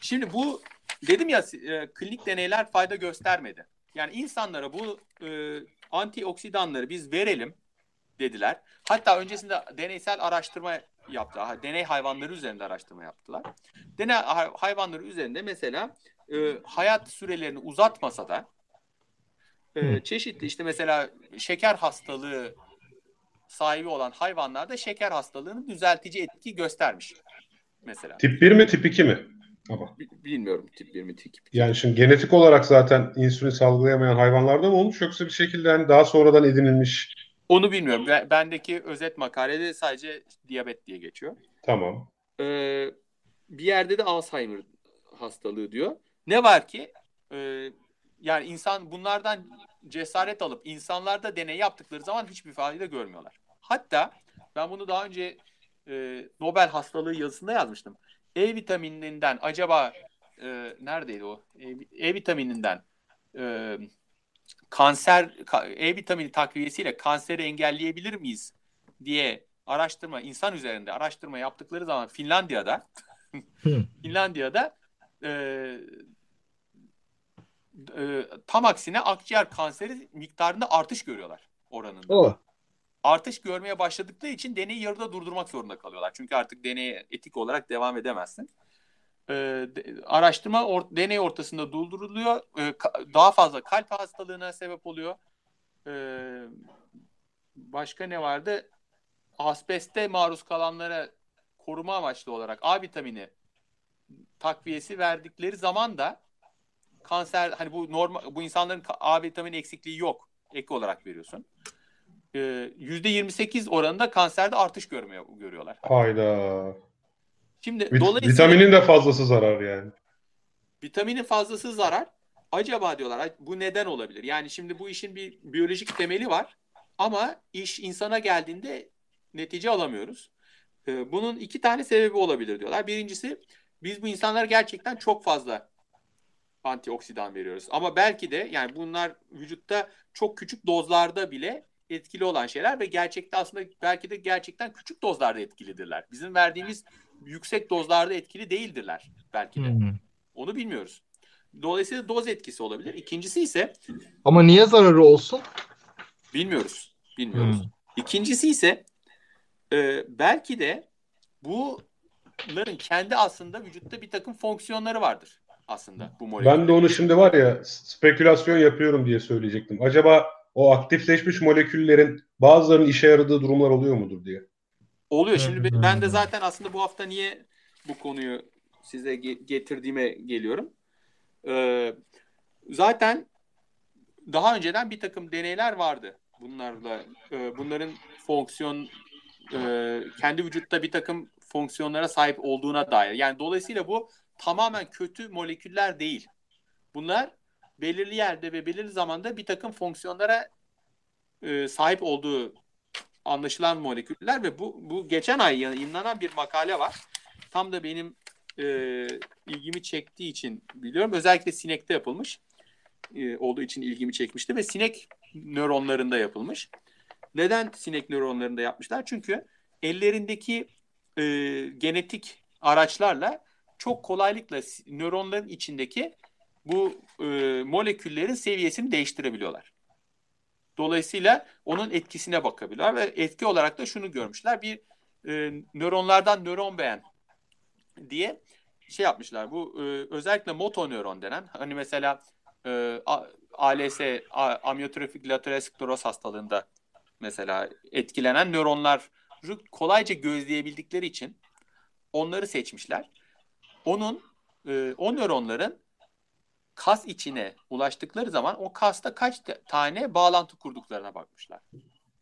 Şimdi bu dedim ya e, klinik deneyler fayda göstermedi. Yani insanlara bu e, antioksidanları biz verelim dediler. Hatta öncesinde deneysel araştırma yaptı. Deney hayvanları üzerinde araştırma yaptılar. Deney hayvanları üzerinde mesela e, hayat sürelerini uzatmasa da e, çeşitli işte mesela şeker hastalığı sahibi olan hayvanlarda şeker hastalığının düzeltici etki göstermiş. Mesela. Tip 1 mi tip 2 mi? Ama. Bilmiyorum tip 1 mi tip 2. Yani şimdi genetik olarak zaten insülin salgılayamayan hayvanlarda mı olmuş yoksa bir şekilde hani daha sonradan edinilmiş? Onu bilmiyorum. Bendeki özet makalede sadece diyabet diye geçiyor. Tamam. Ee, bir yerde de Alzheimer hastalığı diyor. Ne var ki e, yani insan bunlardan cesaret alıp insanlarda deney yaptıkları zaman hiçbir fayda görmüyorlar. Hatta ben bunu daha önce e, Nobel hastalığı yazısında yazmıştım. E vitamininden acaba e, neredeydi o? E, e vitamininden e, kanser E vitamini takviyesiyle kanseri engelleyebilir miyiz diye araştırma insan üzerinde araştırma yaptıkları zaman Finlandiya'da Finlandiya'da e, e, tam aksine akciğer kanseri miktarında artış görüyorlar oranında. Oh. Artış görmeye başladıkları için deneyi yarıda durdurmak zorunda kalıyorlar. Çünkü artık deneye etik olarak devam edemezsin. De, araştırma or, deney ortasında durduruluyor. Ka, daha fazla kalp hastalığına sebep oluyor. Ee, başka ne vardı? Asbeste maruz kalanlara koruma amaçlı olarak A vitamini takviyesi verdikleri zaman da kanser hani bu normal bu insanların A vitamini eksikliği yok. Ek olarak veriyorsun. Ee, yüzde 28 oranında kanserde artış görmeye görüyorlar. Hayda. Şimdi Vit- dolayısıyla vitaminin de fazlası zarar yani. Vitaminin fazlası zarar. Acaba diyorlar bu neden olabilir? Yani şimdi bu işin bir biyolojik temeli var ama iş insana geldiğinde netice alamıyoruz. Ee, bunun iki tane sebebi olabilir diyorlar. Birincisi biz bu insanlar gerçekten çok fazla antioksidan veriyoruz. Ama belki de yani bunlar vücutta çok küçük dozlarda bile etkili olan şeyler ve gerçekte aslında belki de gerçekten küçük dozlarda etkilidirler. Bizim verdiğimiz yüksek dozlarda etkili değildirler belki de. Hmm. Onu bilmiyoruz. Dolayısıyla doz etkisi olabilir. İkincisi ise ama niye zararı olsun? Bilmiyoruz. Bilmiyoruz. Hmm. İkincisi ise e, belki de bunların kendi aslında vücutta bir takım fonksiyonları vardır aslında bu molekül. Ben de onu şimdi var ya spekülasyon yapıyorum diye söyleyecektim. Acaba o aktifleşmiş moleküllerin bazılarının işe yaradığı durumlar oluyor mudur diye. Oluyor. Şimdi ben de zaten aslında bu hafta niye bu konuyu size getirdiğime geliyorum. Ee, zaten daha önceden bir takım deneyler vardı. Bunlarla e, bunların fonksiyon e, kendi vücutta bir takım fonksiyonlara sahip olduğuna dair. Yani dolayısıyla bu tamamen kötü moleküller değil. Bunlar belirli yerde ve belirli zamanda bir takım fonksiyonlara e, sahip olduğu anlaşılan moleküller ve bu, bu geçen ay yayınlanan bir makale var. Tam da benim e, ilgimi çektiği için biliyorum. Özellikle sinekte yapılmış. E, olduğu için ilgimi çekmişti ve sinek nöronlarında yapılmış. Neden sinek nöronlarında yapmışlar? Çünkü ellerindeki e, genetik araçlarla çok kolaylıkla nöronların içindeki bu e, moleküllerin seviyesini değiştirebiliyorlar. Dolayısıyla onun etkisine bakabiliyorlar ve etki olarak da şunu görmüşler. Bir e, nöronlardan nöron beğen diye şey yapmışlar. Bu e, özellikle motonöron denen hani mesela e, ALS amyotrofik lateral skleroz hastalığında mesela etkilenen nöronları kolayca gözleyebildikleri için onları seçmişler. Onun e, o nöronların kas içine ulaştıkları zaman o kasta kaç tane bağlantı kurduklarına bakmışlar.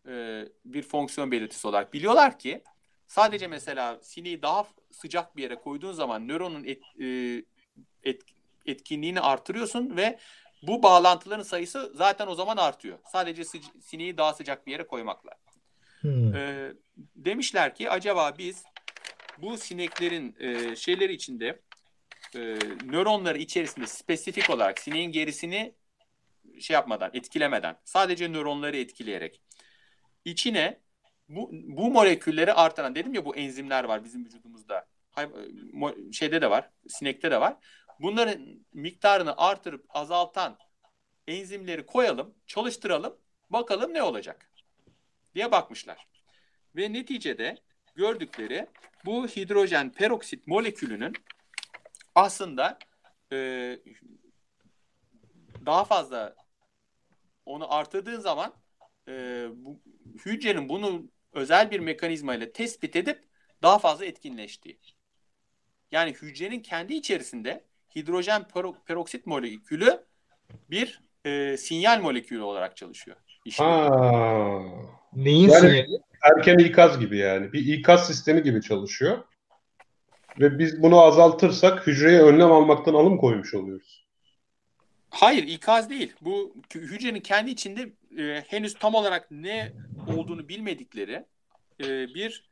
Ee, bir fonksiyon belirtisi olarak. Biliyorlar ki sadece mesela sineği daha sıcak bir yere koyduğun zaman nöronun et, e, et, etkinliğini artırıyorsun ve bu bağlantıların sayısı zaten o zaman artıyor. Sadece sineği daha sıcak bir yere koymakla. Hmm. Ee, demişler ki acaba biz bu sineklerin e, şeyleri içinde e, nöronları içerisinde spesifik olarak sineğin gerisini şey yapmadan, etkilemeden, sadece nöronları etkileyerek içine bu, bu molekülleri artıran dedim ya bu enzimler var bizim vücudumuzda. Şeyde de var, sinekte de var. Bunların miktarını artırıp azaltan enzimleri koyalım, çalıştıralım, bakalım ne olacak diye bakmışlar. Ve neticede gördükleri bu hidrojen peroksit molekülünün aslında e, daha fazla onu artırdığın zaman e, bu, hücrenin bunu özel bir mekanizma ile tespit edip daha fazla etkinleştiği. Yani hücrenin kendi içerisinde hidrojen peroksit molekülü bir e, sinyal molekülü olarak çalışıyor. İşte. Ha. Neyin yani, sinyali? Erken ikaz gibi yani. Bir ikaz sistemi gibi çalışıyor. Ve biz bunu azaltırsak hücreye önlem almaktan alım koymuş oluyoruz. Hayır ikaz değil. Bu hücrenin kendi içinde e, henüz tam olarak ne olduğunu bilmedikleri e, bir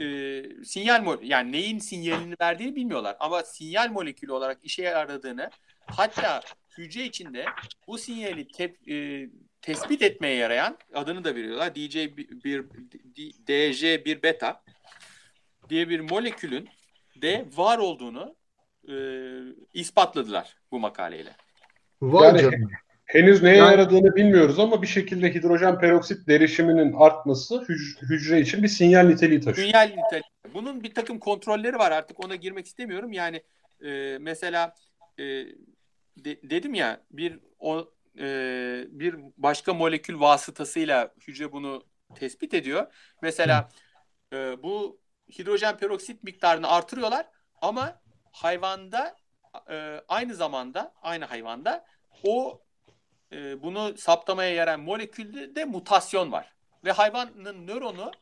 e, sinyal yani neyin sinyalini verdiğini bilmiyorlar. Ama sinyal molekülü olarak işe yaradığını hatta hücre içinde bu sinyali tep, e, tespit etmeye yarayan adını da veriyorlar. DJ1 DJ1 beta diye bir molekülün de var olduğunu e, ispatladılar bu makaleyle. Vay yani, canına. Henüz neye yani, yaradığını bilmiyoruz ama bir şekilde hidrojen peroksit derişiminin artması hüc- hücre için bir sinyal niteliği taşıyor. Sinyal niteliği. Bunun bir takım kontrolleri var artık ona girmek istemiyorum. Yani e, mesela e, de, dedim ya bir o e, bir başka molekül vasıtasıyla hücre bunu tespit ediyor. Mesela e, bu hidrojen peroksit miktarını artırıyorlar ama hayvanda e, aynı zamanda aynı hayvanda o e, bunu saptamaya yarayan molekülde de mutasyon var. Ve hayvanın nöronu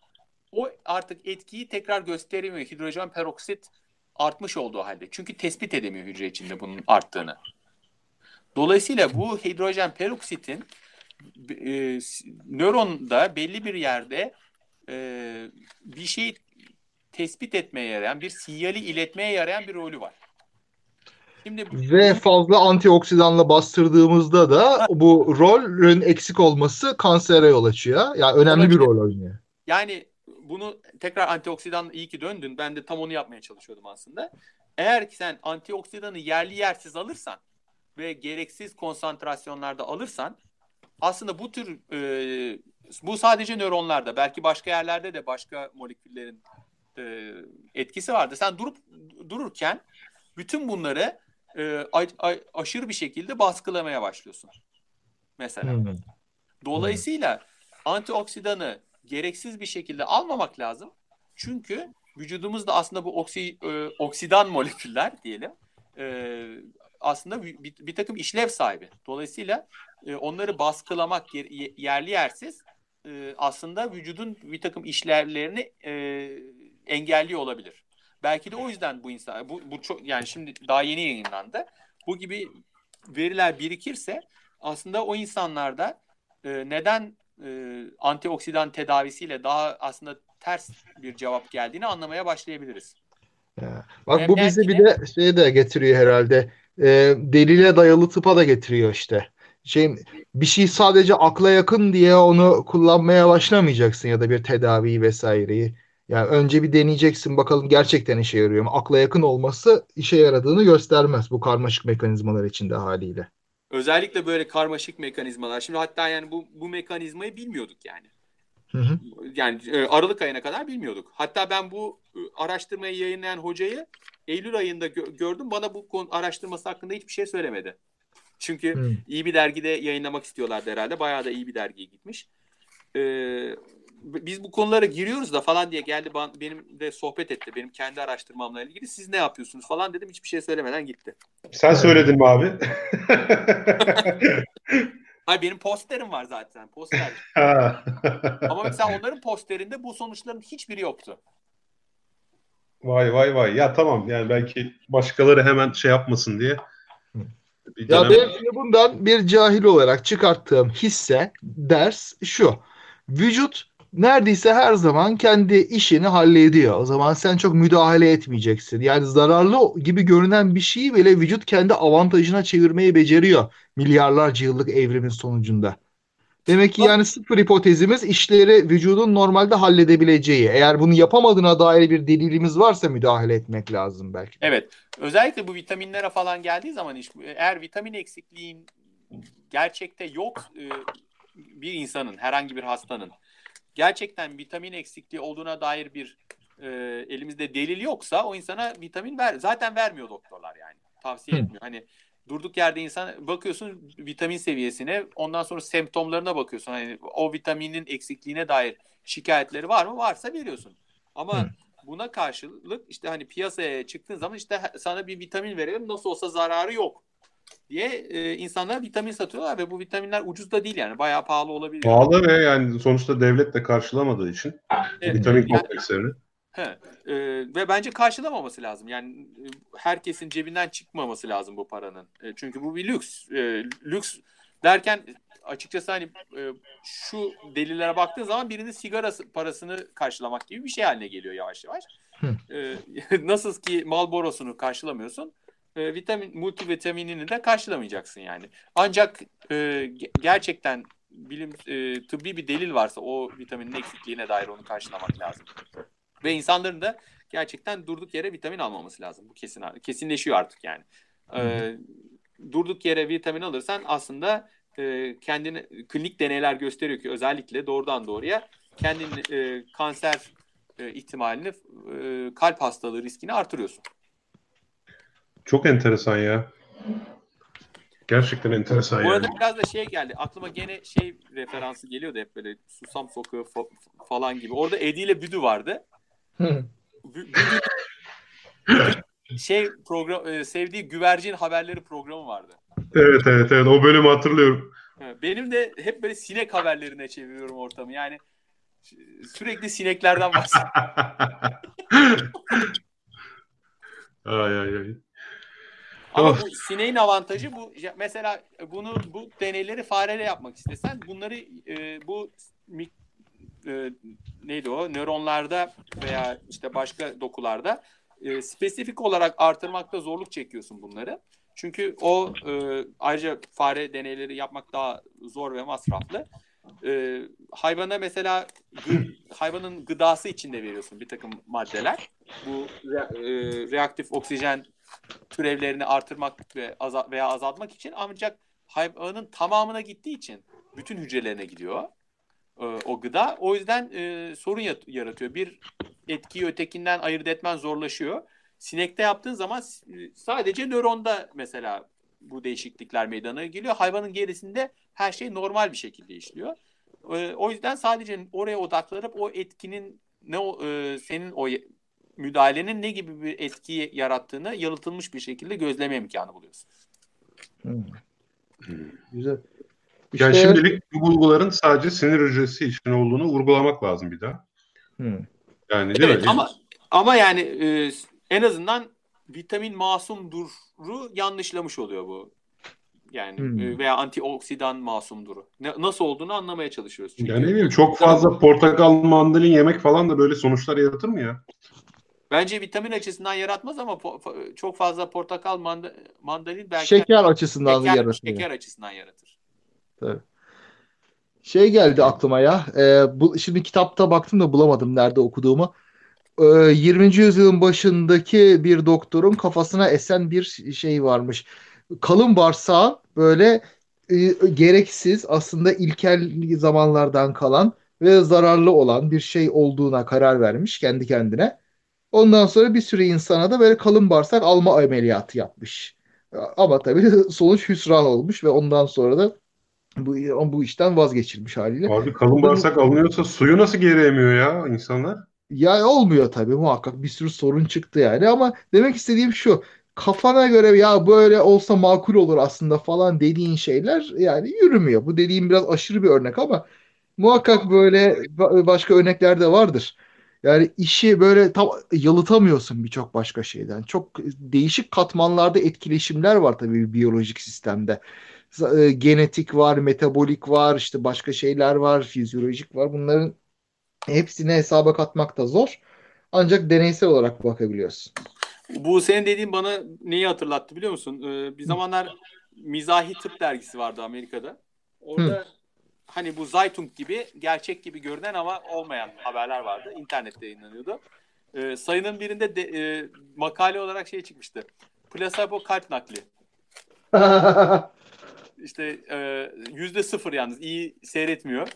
o artık etkiyi tekrar gösteremiyor. Hidrojen peroksit artmış olduğu halde. Çünkü tespit edemiyor hücre içinde bunun arttığını. Dolayısıyla bu hidrojen peroksitin e, nöronda belli bir yerde e, bir şey tespit etmeye yarayan, bir sinyali iletmeye yarayan bir rolü var. Şimdi Ve fazla antioksidanla bastırdığımızda da bu rolün eksik olması kansere yol açıyor. Yani önemli bir rol oynuyor. Yani bunu tekrar antioksidan iyi ki döndün. Ben de tam onu yapmaya çalışıyordum aslında. Eğer ki sen antioksidanı yerli yersiz alırsan ve gereksiz konsantrasyonlarda alırsan aslında bu tür e, bu sadece nöronlarda belki başka yerlerde de başka moleküllerin e, etkisi vardı. Sen durup dururken bütün bunları e, a, a, aşırı bir şekilde baskılamaya başlıyorsun. Mesela. Hmm. Dolayısıyla antioksidanı gereksiz bir şekilde almamak lazım. Çünkü vücudumuzda aslında bu oksi, e, oksidan moleküller diyelim e, aslında bir, bir, bir takım işlev sahibi. Dolayısıyla e, onları baskılamak yer, yerli yersiz e, aslında vücudun bir takım işlevlerini e, engelliyor olabilir. Belki de o yüzden bu insan bu, bu çok yani şimdi daha yeni yayınlandı. Bu gibi veriler birikirse aslında o insanlarda e, neden e, antioksidan tedavisiyle daha aslında ters bir cevap geldiğini anlamaya başlayabiliriz. Ya, bak Hem bu bizi bir de şey de getiriyor herhalde. E, delile dayalı tıpa da getiriyor işte. Şey bir şey sadece akla yakın diye onu kullanmaya başlamayacaksın ya da bir tedaviyi vesaireyi. Yani önce bir deneyeceksin bakalım gerçekten işe yarıyor mu? Akla yakın olması işe yaradığını göstermez bu karmaşık mekanizmalar içinde haliyle. Özellikle böyle karmaşık mekanizmalar. Şimdi hatta yani bu bu mekanizmayı bilmiyorduk yani. Hı hı. Yani e, Aralık ayına kadar bilmiyorduk. Hatta ben bu e, araştırmayı yayınlayan hocayı Eylül ayında gö- gördüm. Bana bu konu araştırması hakkında hiçbir şey söylemedi. Çünkü hı. iyi bir dergide yayınlamak istiyorlardı herhalde. Bayağı da iyi bir dergiye gitmiş. Ee, biz bu konulara giriyoruz da falan diye geldi benim de sohbet etti. Benim kendi araştırmamla ilgili. Siz ne yapıyorsunuz falan dedim. Hiçbir şey söylemeden gitti. Sen söyledin mi abi? Hayır benim posterim var zaten. Poster. Ama mesela onların posterinde bu sonuçların hiçbiri yoktu. Vay vay vay. Ya tamam yani belki başkaları hemen şey yapmasın diye. Bir ya benim bundan bir cahil olarak çıkarttığım hisse ders şu. Vücut neredeyse her zaman kendi işini hallediyor. O zaman sen çok müdahale etmeyeceksin. Yani zararlı gibi görünen bir şeyi bile vücut kendi avantajına çevirmeyi beceriyor milyarlarca yıllık evrimin sonucunda. Demek ki yani sıfır hipotezimiz işleri vücudun normalde halledebileceği. Eğer bunu yapamadığına dair bir delilimiz varsa müdahale etmek lazım belki. Evet. Özellikle bu vitaminlere falan geldiği zaman iş, eğer vitamin eksikliğin gerçekte yok e, bir insanın, herhangi bir hastanın gerçekten vitamin eksikliği olduğuna dair bir e, elimizde delil yoksa o insana vitamin ver zaten vermiyor doktorlar yani. Tavsiye Hı. etmiyor. Hani durduk yerde insan bakıyorsun vitamin seviyesine ondan sonra semptomlarına bakıyorsun. Hani o vitaminin eksikliğine dair şikayetleri var mı? Varsa veriyorsun. Ama Hı. buna karşılık işte hani piyasaya çıktığın zaman işte sana bir vitamin verelim nasıl olsa zararı yok diye e, insanlar vitamin satıyorlar ve bu vitaminler ucuz da değil yani bayağı pahalı olabilir. Pahalı ve yani sonuçta devlet de karşılamadığı için evet, vitamin yani, komplekslerini. He, e, ve bence karşılamaması lazım. Yani e, herkesin cebinden çıkmaması lazım bu paranın. E, çünkü bu bir lüks. E, lüks derken açıkçası hani e, şu delillere baktığın zaman birinin sigara parasını karşılamak gibi bir şey haline geliyor yavaş yavaş. e, nasıl ki Malboro'sunu karşılamıyorsun e, vitamin multivitaminini de karşılamayacaksın yani. Ancak e, gerçekten bilim e, tıbbi bir delil varsa o vitaminin eksikliğine dair onu karşılamak lazım. Ve insanların da gerçekten durduk yere vitamin almaması lazım. Bu kesin kesinleşiyor artık yani. E, durduk yere vitamin alırsan aslında e, kendine klinik deneyler gösteriyor ki özellikle doğrudan doğruya kendin e, kanser e, ihtimalini e, kalp hastalığı riskini artırıyorsun. Çok enteresan ya. Gerçekten enteresan Bu arada yani. biraz da şey geldi. Aklıma gene şey referansı geliyordu hep böyle Susam Sokağı fa- falan gibi. Orada Edi ile Büdü vardı. Büdü şey program e, sevdiği güvercin haberleri programı vardı. Evet evet evet o bölümü hatırlıyorum. Benim de hep böyle sinek haberlerine çeviriyorum ortamı. Yani sürekli sineklerden bahsediyorum. ay ay ay. Ama oh. bu sineğin avantajı bu mesela bunu bu deneyleri fareyle yapmak istesen bunları e, bu e, neydi o nöronlarda veya işte başka dokularda e, spesifik olarak artırmakta zorluk çekiyorsun bunları. Çünkü o e, ayrıca fare deneyleri yapmak daha zor ve masraflı. E, hayvana mesela gı, hayvanın gıdası içinde veriyorsun bir takım maddeler. Bu re, e, reaktif oksijen türevlerini artırmak ve azal, veya azaltmak için ancak hayvanın tamamına gittiği için bütün hücrelerine gidiyor e, o gıda. O yüzden e, sorun yaratıyor. Bir etkiyi ötekinden ayırt etmen zorlaşıyor. Sinekte yaptığın zaman sadece nöronda mesela bu değişiklikler meydana geliyor. Hayvanın gerisinde her şey normal bir şekilde işliyor. E, o yüzden sadece oraya odaklanıp o etkinin ne e, senin o müdahalenin ne gibi bir etki yarattığını yalıtılmış bir şekilde gözleme imkanı buluyorsun. Hmm. Güzel. İşte... Yani şimdilik bu bulguların sadece sinir hücresi için olduğunu vurgulamak lazım bir daha. Hmm. Yani değil evet, mi? Ama ama yani e, en azından vitamin masumduru yanlışlamış oluyor bu. Yani hmm. E, veya antioksidan masumduru. Ne, nasıl olduğunu anlamaya çalışıyoruz. Çünkü. Yani ne bileyim çok fazla portakal, mandalin yemek falan da böyle sonuçlar yaratır mı ya? Bence vitamin açısından yaratmaz ama çok fazla portakal, manda mandalin belki şeker açısından şeker, yaratır. Şeker açısından yaratır. Tabii. Şey geldi aklıma ya. E, bu şimdi kitapta baktım da bulamadım nerede okuduğumu. 20. Ee, yüzyılın başındaki bir doktorun kafasına esen bir şey varmış. Kalın bağırsağı böyle e, gereksiz aslında ilkel zamanlardan kalan ve zararlı olan bir şey olduğuna karar vermiş kendi kendine. Ondan sonra bir sürü insana da böyle kalın bağırsak alma ameliyatı yapmış. Ama tabii sonuç hüsran olmuş ve ondan sonra da bu, bu işten vazgeçirmiş haliyle. Abi kalın bağırsak alınıyorsa suyu nasıl geri emiyor ya insanlar? Ya olmuyor tabii muhakkak bir sürü sorun çıktı yani ama demek istediğim şu kafana göre ya böyle olsa makul olur aslında falan dediğin şeyler yani yürümüyor. Bu dediğim biraz aşırı bir örnek ama muhakkak böyle başka örnekler de vardır. Yani işi böyle tam yalıtamıyorsun birçok başka şeyden. Çok değişik katmanlarda etkileşimler var tabii biyolojik sistemde. E, genetik var, metabolik var, işte başka şeyler var, fizyolojik var. Bunların hepsini hesaba katmak da zor. Ancak deneysel olarak bakabiliyorsun. Bu senin dediğin bana neyi hatırlattı biliyor musun? Ee, bir zamanlar Mizahi Tıp dergisi vardı Amerika'da. Orada Hı. Hani bu Zeitung gibi gerçek gibi görünen ama olmayan haberler vardı. İnternette yayınlanıyordu. Ee, sayının birinde de, e, makale olarak şey çıkmıştı. Plasebo kalp nakli. İşte e, yüzde sıfır yalnız iyi seyretmiyor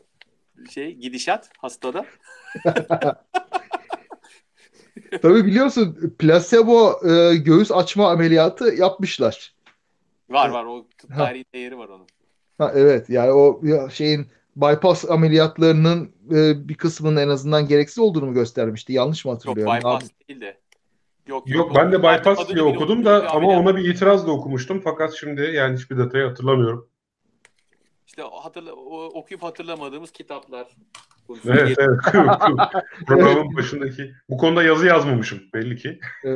şey gidişat hastada. Tabii biliyorsun plasebo e, göğüs açma ameliyatı yapmışlar. Var var o tarihi değeri var onun. Ha, evet yani o şeyin bypass ameliyatlarının e, bir kısmının en azından gereksiz olduğunu mu göstermişti? Yanlış mı hatırlıyorum? Yok bypass Abi. değil de. Yok, yok, yok ben de bypass diye okudum da ama ona bir itiraz da okumuştum. Fakat şimdi yani hiçbir detayı hatırlamıyorum. İşte hatırla, okuyup hatırlamadığımız kitaplar. Evet, evet. Programın başındaki. Bu konuda yazı yazmamışım belli ki.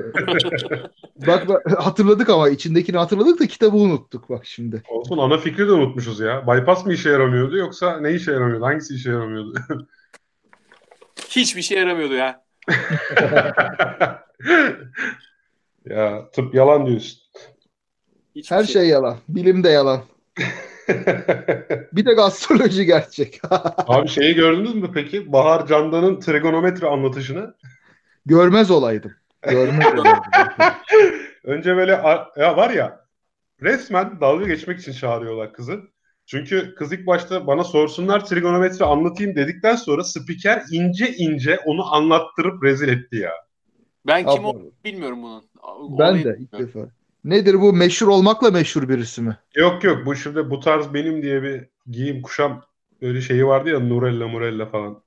bak, bak hatırladık ama içindekini hatırladık da kitabı unuttuk bak şimdi. Olsun ana fikri de unutmuşuz ya. Bypass mı işe yaramıyordu yoksa ne işe yaramıyordu? Hangisi işe yaramıyordu? Hiçbir şey yaramıyordu ya. ya tıp yalan diyorsun. Hiçbir Her şey. şey yalan. Bilim de yalan. bir de astroloji gerçek. Abi şeyi gördünüz mü peki? Bahar Candan'ın trigonometri anlatışını. Görmez olaydım. Görmez olaydım. Önce böyle ya var ya resmen dalga geçmek için çağırıyorlar kızı. Çünkü kız ilk başta bana sorsunlar trigonometri anlatayım dedikten sonra spiker ince ince onu anlattırıp rezil etti ya. Ben kim o bilmiyorum bunun. Ben de ilk defa. Nedir bu meşhur olmakla meşhur birisi mi? Yok yok bu şimdi bu tarz benim diye bir giyim kuşam öyle şeyi vardı ya Nurella Murella falan.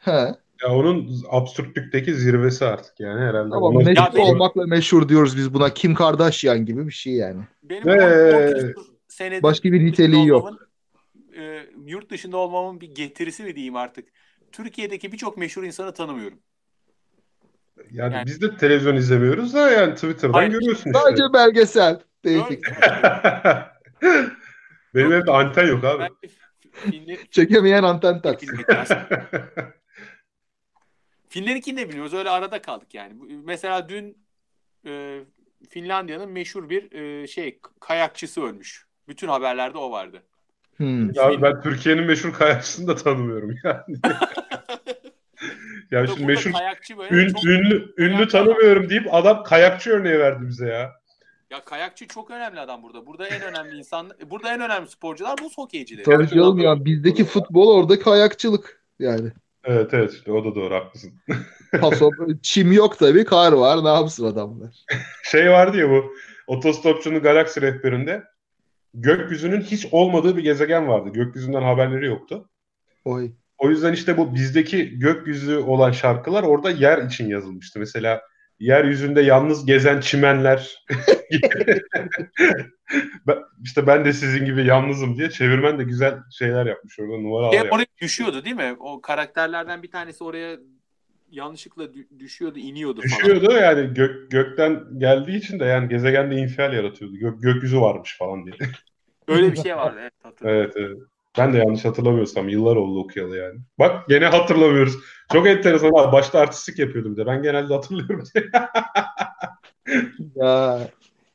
He. Ya onun absürtlükteki zirvesi artık yani herhalde. Ama meşhur ya benim... olmakla meşhur diyoruz biz buna. Kim Kardashian gibi bir şey yani. Benim Ve... senedir başka bir niteliği yok. E, yurt dışında olmamın bir getirisi mi diyeyim artık. Türkiye'deki birçok meşhur insanı tanımıyorum. Yani, yani biz de televizyon izlemiyoruz da yani Twitter'dan Hayır, görüyorsun işte. Sadece belgesel. Değişik. Benim evde anten yok abi. Çekemeyen anten taksın. Filmlerinkini de bilmiyoruz. Öyle arada kaldık yani. Mesela dün e, Finlandiya'nın meşhur bir e, şey kayakçısı ölmüş. Bütün haberlerde o vardı. Hmm. Ya ben Türkiye'nin meşhur kayakçısını da tanımıyorum yani. Ya şimdi meşhur ün, ünlü ünlü tanımıyorum deyip adam kayakçı örneği verdi bize ya. Ya kayakçı çok önemli adam burada. Burada en önemli insan, burada en önemli sporcular bu hokeyciler. Tabii canım ya bizdeki futbol orada kayakçılık yani. Evet evet işte o da doğru haklısın. Paso, çim yok tabii kar var ne yapsın adamlar. Şey vardı ya bu otostopçunun galaksi rehberinde gökyüzünün hiç olmadığı bir gezegen vardı. Gökyüzünden haberleri yoktu. Oy. O yüzden işte bu bizdeki gökyüzü olan şarkılar orada yer için yazılmıştı. Mesela yeryüzünde yalnız gezen çimenler ben, işte ben de sizin gibi yalnızım diye çevirmen de güzel şeyler yapmış orada numaralar Hep oraya düşüyordu değil mi? O karakterlerden bir tanesi oraya yanlışlıkla düşüyordu, iniyordu falan. Düşüyordu yani gök, gökten geldiği için de yani gezegende infial yaratıyordu. Gök, gökyüzü varmış falan diye. Öyle bir şey vardı evet Evet evet. Ben de yanlış hatırlamıyorsam yıllar oldu okuyalı yani. Bak gene hatırlamıyoruz. Çok enteresan abi. Başta artistik yapıyordum de. Ben genelde hatırlıyorum. ya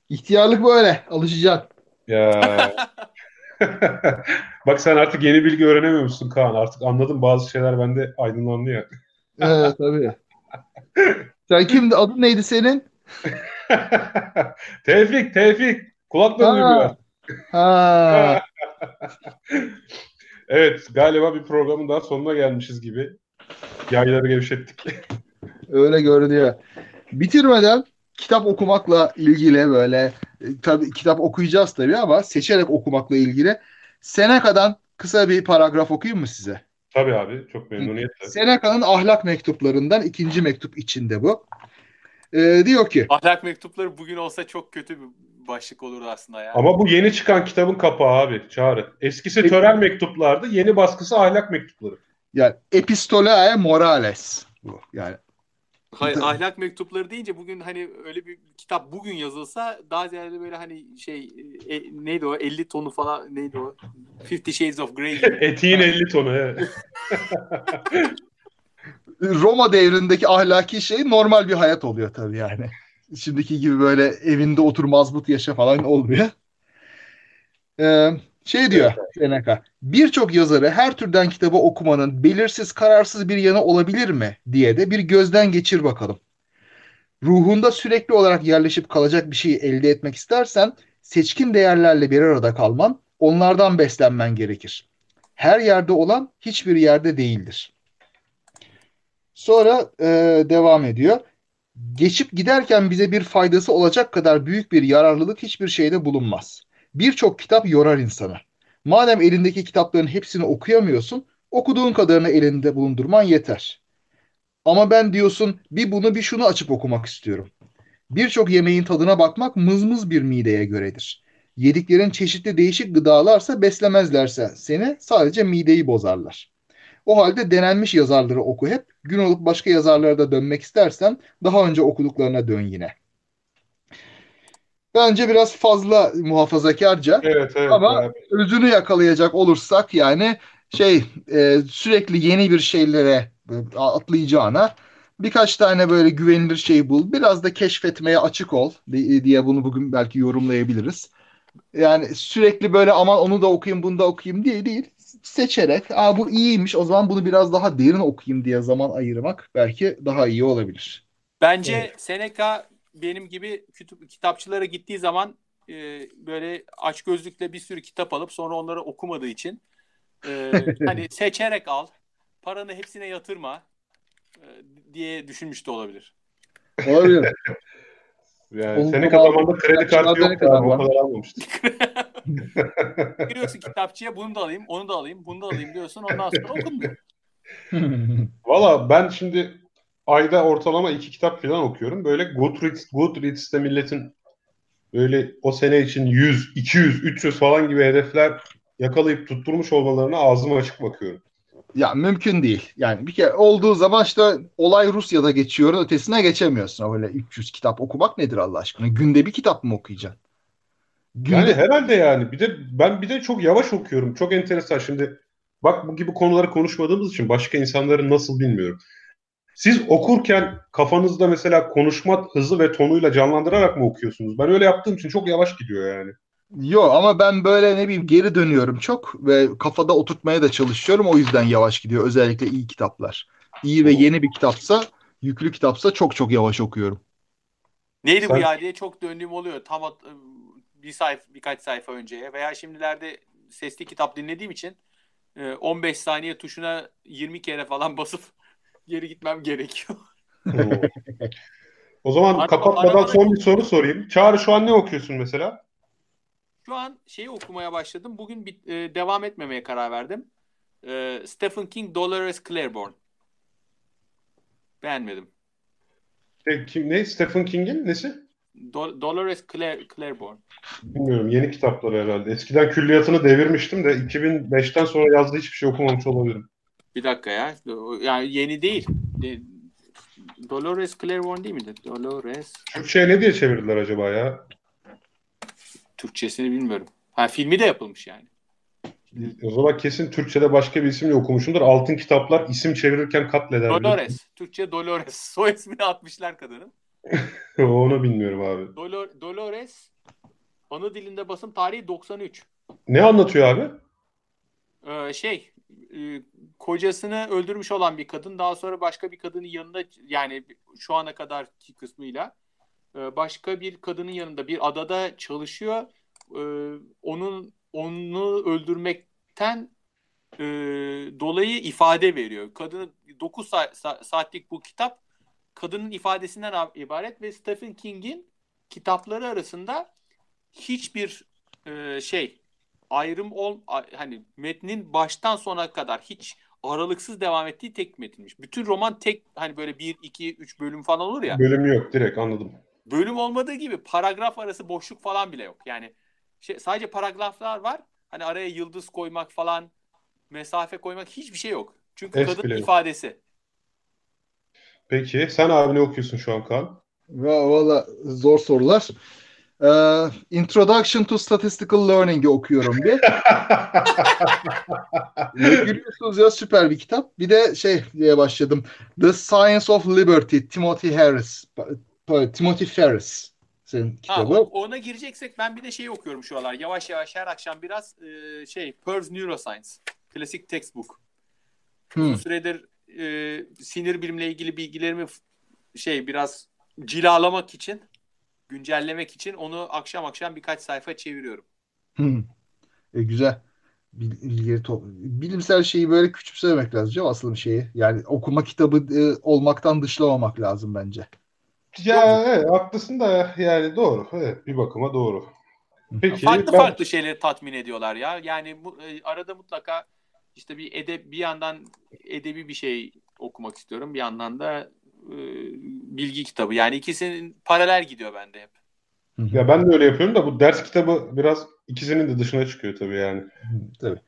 ihtiyarlık böyle. Alışacaksın. Ya. Bak sen artık yeni bilgi öğrenemiyor musun Kaan? Artık anladım bazı şeyler bende aydınlandı ya. evet tabii. Sen kimdi? Adın neydi senin? Tevfik, Tevfik. Kulaklarını duyuyor. Ha. evet galiba bir programın daha sonuna gelmişiz gibi. Yayları gevşettik. Öyle görünüyor. Bitirmeden kitap okumakla ilgili böyle e, tabii kitap okuyacağız tabii ama seçerek okumakla ilgili Seneca'dan kısa bir paragraf okuyayım mı size? Tabii abi çok memnuniyetle. Seneca'nın ahlak mektuplarından ikinci mektup içinde bu. Ee, diyor ki Ahlak mektupları bugün olsa çok kötü bir başlık olurdu aslında ya. Ama bu yeni çıkan kitabın kapağı abi Çağrı. Eskisi e- tören mektuplardı. Yeni baskısı ahlak mektupları. Yani Epistolae Morales bu. Yani Hayır, ahlak mektupları deyince bugün hani öyle bir kitap bugün yazılsa daha ziyade böyle hani şey e, neydi o 50 tonu falan neydi o Fifty Shades of Grey gibi. Etiğin 50 tonu evet. Roma devrindeki ahlaki şey normal bir hayat oluyor tabii yani. Şimdiki gibi böyle evinde otur mazbut yaşa falan olmuyor. Ee, şey diyor Seneca. Birçok yazarı her türden kitabı okumanın belirsiz, kararsız bir yanı olabilir mi diye de bir gözden geçir bakalım. Ruhunda sürekli olarak yerleşip kalacak bir şeyi elde etmek istersen seçkin değerlerle bir arada kalman, onlardan beslenmen gerekir. Her yerde olan hiçbir yerde değildir. Sonra e, devam ediyor. Geçip giderken bize bir faydası olacak kadar büyük bir yararlılık hiçbir şeyde bulunmaz. Birçok kitap yorar insanı. Madem elindeki kitapların hepsini okuyamıyorsun, okuduğun kadarını elinde bulundurman yeter. Ama ben diyorsun bir bunu bir şunu açıp okumak istiyorum. Birçok yemeğin tadına bakmak mızmız bir mideye göredir. Yediklerin çeşitli değişik gıdalarsa beslemezlerse seni sadece mideyi bozarlar. O halde denenmiş yazarları oku hep. Gün olup başka yazarlara da dönmek istersen daha önce okuduklarına dön yine. Bence biraz fazla muhafazakarca. Evet, evet, ama evet. özünü yakalayacak olursak yani şey e, sürekli yeni bir şeylere atlayacağına birkaç tane böyle güvenilir şey bul. Biraz da keşfetmeye açık ol diye bunu bugün belki yorumlayabiliriz. Yani sürekli böyle aman onu da okuyayım bunu da okuyayım diye değil. Seçerek Aa, bu iyiymiş o zaman bunu biraz daha derin okuyayım diye zaman ayırmak belki daha iyi olabilir. Bence evet. Seneca benim gibi kütüp, kitapçılara gittiği zaman e, böyle aç gözlükle bir sürü kitap alıp sonra onları okumadığı için e, hani seçerek al paranı hepsine yatırma e, diye düşünmüş de olabilir. Olabilir. Yani Onun senin kafamda kredi kartı yok da o kadar almamıştı. Giriyorsun kitapçıya bunu da alayım, onu da alayım, bunu da alayım diyorsun ondan sonra okunmuyor. Valla ben şimdi ayda ortalama iki kitap falan okuyorum. Böyle Goodreads, Goodreads'te milletin böyle o sene için 100, 200, 300 falan gibi hedefler yakalayıp tutturmuş olmalarına ağzım açık bakıyorum. Ya mümkün değil. Yani bir kere olduğu zaman işte olay Rusya'da geçiyor, ötesine geçemiyorsun. Öyle 300 kitap okumak nedir Allah aşkına? Günde bir kitap mı okuyacaksın? Günde... Yani herhalde yani. Bir de ben bir de çok yavaş okuyorum. Çok enteresan. Şimdi bak bu gibi konuları konuşmadığımız için başka insanların nasıl bilmiyorum. Siz okurken kafanızda mesela konuşma hızı ve tonuyla canlandırarak mı okuyorsunuz? Ben öyle yaptığım için çok yavaş gidiyor yani. Yok ama ben böyle ne bileyim geri dönüyorum çok ve kafada oturtmaya da çalışıyorum. O yüzden yavaş gidiyor. Özellikle iyi kitaplar. İyi ve yeni bir kitapsa, yüklü kitapsa çok çok yavaş okuyorum. Neydi bu Sen- ya diye çok döndüğüm oluyor. Tam at- bir sayfa birkaç sayfa önceye veya şimdilerde sesli kitap dinlediğim için e, 15 saniye tuşuna 20 kere falan basıp geri gitmem gerekiyor. o zaman Araba- kapatmadan arabada- son bir soru sorayım. Çağrı şu an ne okuyorsun mesela? Şu an şeyi okumaya başladım. Bugün bir, e, devam etmemeye karar verdim. E, Stephen King Dolores Claiborne. Beğenmedim. E, kim, ne? Stephen King'in nesi? Do- Dolores Claire- Claiborne. Bilmiyorum. Yeni kitapları herhalde. Eskiden külliyatını devirmiştim de 2005'ten sonra yazdığı hiçbir şey okumamış olabilirim. Bir dakika ya. Yani yeni değil. De- Dolores Claiborne değil miydi? Dolores. Türkçe'ye ne diye çevirdiler acaba ya? Türkçesini bilmiyorum. Ha filmi de yapılmış yani. O zaman kesin Türkçe'de başka bir isimle okumuşumdur. Altın kitaplar isim çevirirken katleder. Dolores. Türkçe Dolores. Soy ismini atmışlar kadının. Onu bilmiyorum abi. Dolo- Dolores ana dilinde basım tarihi 93. Ne anlatıyor abi? Ee, şey e, kocasını öldürmüş olan bir kadın daha sonra başka bir kadının yanında yani şu ana kadarki kısmıyla e, başka bir kadının yanında bir adada çalışıyor. E, onun onu öldürmekten e, dolayı ifade veriyor. Kadının 9 sa- sa- saatlik bu kitap kadının ifadesinden ibaret ve Stephen King'in kitapları arasında hiçbir e, şey ayrım ol hani metnin baştan sona kadar hiç aralıksız devam ettiği tek metinmiş. Bütün roman tek hani böyle 1 2 3 bölüm falan olur ya. Bölümü yok direkt anladım. Bölüm olmadığı gibi paragraf arası boşluk falan bile yok. Yani şey, sadece paragraflar var. Hani araya yıldız koymak falan, mesafe koymak hiçbir şey yok. Çünkü Es kadın bile yok. Peki sen abi ne okuyorsun şu an Kaan? Va- Valla zor sorular. Ee, Introduction to Statistical Learning'i okuyorum bir. Ne gülüyorsunuz ya süper bir kitap. Bir de şey diye başladım. The Science of Liberty, Timothy Harris. Timothy Ferris senin Ha, kitabı. o- ona gireceksek ben bir de şeyi okuyorum şu aralar. Yavaş yavaş her akşam biraz e, şey Peirce Neuroscience. Klasik textbook. Hmm. süredir e, sinir bilimle ilgili bilgilerimi şey biraz cilalamak için, güncellemek için onu akşam akşam birkaç sayfa çeviriyorum. Hmm. E, güzel. Bil- bilgileri to- bilimsel şeyi böyle küçümsememek lazım canım aslında şeyi. Yani okuma kitabı e, olmaktan dışlamamak lazım bence. Ya evet, haklısın da yani doğru. Evet bir bakıma doğru. Peki farklı ben- farklı şeyleri tatmin ediyorlar ya. Yani bu, e, arada mutlaka işte bir edeb bir yandan edebi bir şey okumak istiyorum. Bir yandan da e, bilgi kitabı. Yani ikisinin paralel gidiyor bende hep. Ya ben de öyle yapıyorum da bu ders kitabı biraz ikisinin de dışına çıkıyor tabii yani. Tabii.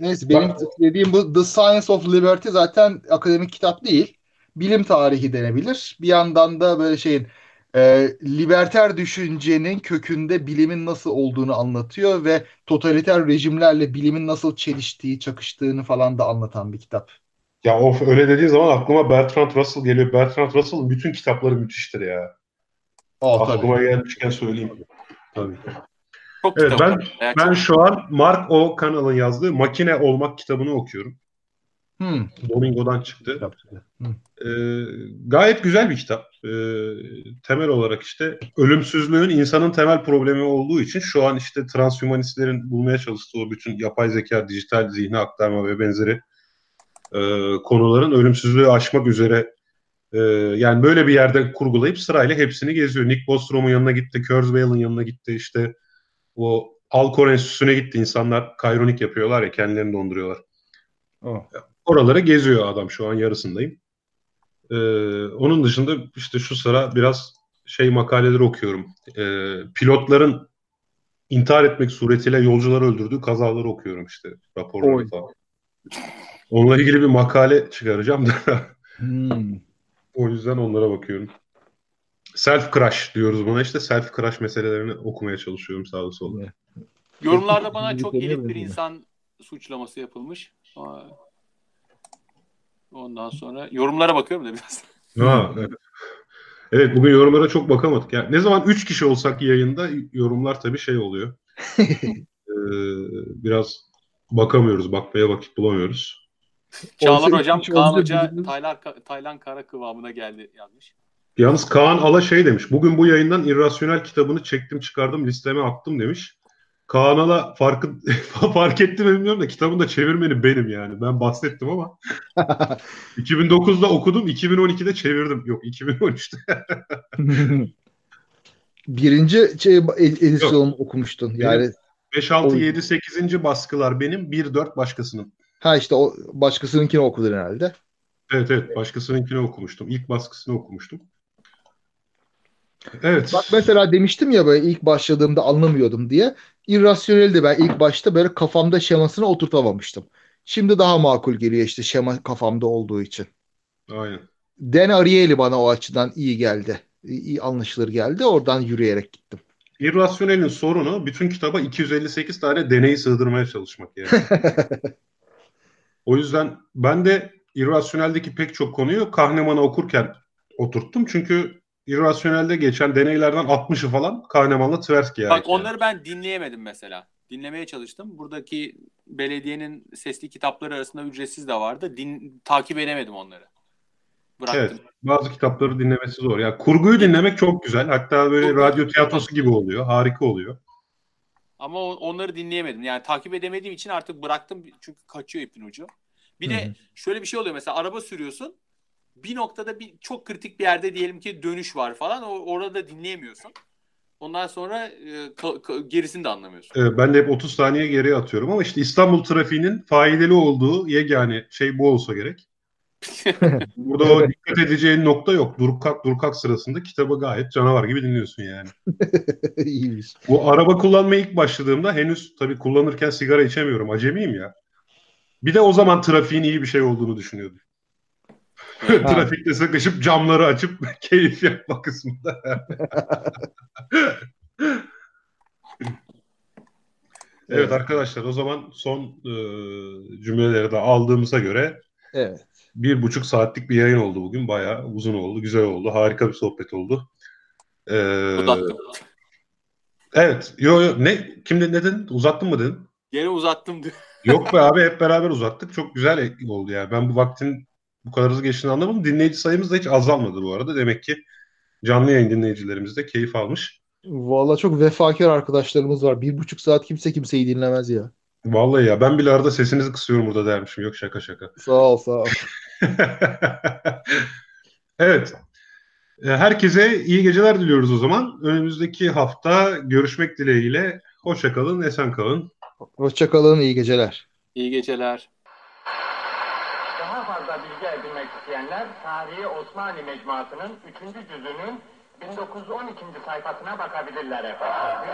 Neyse benim dediğim bu The Science of Liberty zaten akademik kitap değil. Bilim tarihi denebilir. Bir yandan da böyle şeyin e, liberter düşüncenin kökünde bilimin nasıl olduğunu anlatıyor ve totaliter rejimlerle bilimin nasıl çeliştiği, çakıştığını falan da anlatan bir kitap. Ya of öyle dediğin zaman aklıma Bertrand Russell geliyor. Bertrand Russell'ın bütün kitapları müthiştir ya. Aa, tabii. Aklıma gelmişken söyleyeyim. Tabii. Çok Evet, ben- Ben şu an Mark O. Cannell'ın yazdığı Makine Olmak kitabını okuyorum. Hmm. Domingo'dan çıktı. Kitap. Hmm. Ee, gayet güzel bir kitap. Ee, temel olarak işte ölümsüzlüğün insanın temel problemi olduğu için şu an işte transhumanistlerin bulmaya çalıştığı o bütün yapay zeka, dijital zihni aktarma ve benzeri e, konuların ölümsüzlüğü aşmak üzere e, yani böyle bir yerde kurgulayıp sırayla hepsini geziyor. Nick Bostrom'un yanına gitti, Kurzweil'in yanına gitti işte o Alcor Enstitüsü'ne gitti. İnsanlar kayronik yapıyorlar ya kendilerini donduruyorlar. Oh. Oraları geziyor adam şu an yarısındayım. Ee, onun dışında işte şu sıra biraz şey makaleleri okuyorum. Ee, pilotların intihar etmek suretiyle yolcuları öldürdüğü kazaları okuyorum işte raporları falan. Onunla ilgili bir makale çıkaracağım da Hmm. o yüzden onlara bakıyorum. Self crash diyoruz buna işte self crash meselelerini okumaya çalışıyorum sağda solda. Yorumlarda bana çok Bildiklerine elit bir insan suçlaması yapılmış. Aa, Ondan sonra yorumlara bakıyorum da biraz. Ha, evet. evet bugün yorumlara çok bakamadık. Yani ne zaman 3 kişi olsak yayında yorumlar tabii şey oluyor. ee, biraz bakamıyoruz, bakmaya vakit bulamıyoruz. Çağlar hocam, Kaan Hoca Taylan, Taylan Kara kıvamına geldi yazmış. Yalnız Kaan Ala şey demiş. Bugün bu yayından irrasyonel kitabını çektim çıkardım listeme attım demiş. Kaan Ala farkı, fark etti mi bilmiyorum da kitabın da çevirmeni benim yani. Ben bahsettim ama 2009'da okudum 2012'de çevirdim. Yok 2013'te. Birinci şey, ed- edisyonu okumuştun. Yani 5, 6, Oy. 7, 8. baskılar benim. 1, 4 başkasının. ha işte o başkasınınkini okudun herhalde. Evet evet başkasınınkini okumuştum. İlk baskısını okumuştum. Evet. Bak mesela demiştim ya böyle ilk başladığımda anlamıyordum diye. İrrasyoneldi ben ilk başta böyle kafamda şemasını oturtamamıştım. Şimdi daha makul geliyor işte şema kafamda olduğu için. Aynen. Dan Ariely bana o açıdan iyi geldi. İyi, anlaşılır geldi. Oradan yürüyerek gittim. İrrasyonelin sorunu bütün kitaba 258 tane deneyi sığdırmaya çalışmak yani. o yüzden ben de irrasyoneldeki pek çok konuyu Kahneman'a okurken oturttum. Çünkü irrasyonelde geçen deneylerden 60'ı falan Kahneman'la Tversky'ye Bak yani. onları ben dinleyemedim mesela. Dinlemeye çalıştım. Buradaki belediyenin sesli kitapları arasında ücretsiz de vardı. Din, takip edemedim onları. Bıraktım. Evet. Bazı kitapları dinlemesi zor. Ya kurguyu dinlemek çok güzel. Hatta böyle radyo tiyatrosu gibi oluyor. Harika oluyor. Ama onları dinleyemedim. Yani takip edemediğim için artık bıraktım. Çünkü kaçıyor ipin ucu. Bir Hı de şöyle bir şey oluyor. Mesela araba sürüyorsun. Bir noktada bir çok kritik bir yerde diyelim ki dönüş var falan. O, orada dinleyemiyorsun. Ondan sonra e, ka- ka- gerisini de anlamıyorsun. Evet, ben de hep 30 saniye geriye atıyorum ama işte İstanbul trafiğinin faydalı olduğu yegane şey bu olsa gerek. Burada o dikkat edeceğin nokta yok. Dur kalk dur kalk sırasında kitabı gayet canavar gibi dinliyorsun yani. İyiymiş. Bu araba kullanmaya ilk başladığımda henüz tabii kullanırken sigara içemiyorum. Acemiyim ya. Bir de o zaman trafiğin iyi bir şey olduğunu düşünüyordum. Trafikte sıkışıp camları açıp keyif yapma kısmında. evet arkadaşlar o zaman son e, cümleleri de aldığımıza göre Evet. bir buçuk saatlik bir yayın oldu bugün. Bayağı uzun oldu, güzel oldu. Harika bir sohbet oldu. Ee, Uzattım. evet. Yo, yo, ne? Kim ne dedin? Uzattın mı dedin? Gene uzattım diyor. Yok be abi hep beraber uzattık. Çok güzel oldu yani. Ben bu vaktin bu kadar hızlı geçtiğini anlamadım. Dinleyici sayımız da hiç azalmadı bu arada. Demek ki canlı yayın dinleyicilerimiz de keyif almış. Valla çok vefakar arkadaşlarımız var. Bir buçuk saat kimse kimseyi dinlemez ya. Vallahi ya ben bile arada sesinizi kısıyorum burada dermişim. Yok şaka şaka. Sağ ol sağ ol. evet. E, Herkese iyi geceler diliyoruz o zaman. Önümüzdeki hafta görüşmek dileğiyle. Hoşça kalın, esen kalın. Hoşçakalın iyi geceler. İyi geceler. Daha fazla bilgi edinmek isteyenler Tarihi Osmanlı Mecmuası'nın 3. cüzünün 1912. sayfasına bakabilirler efendim.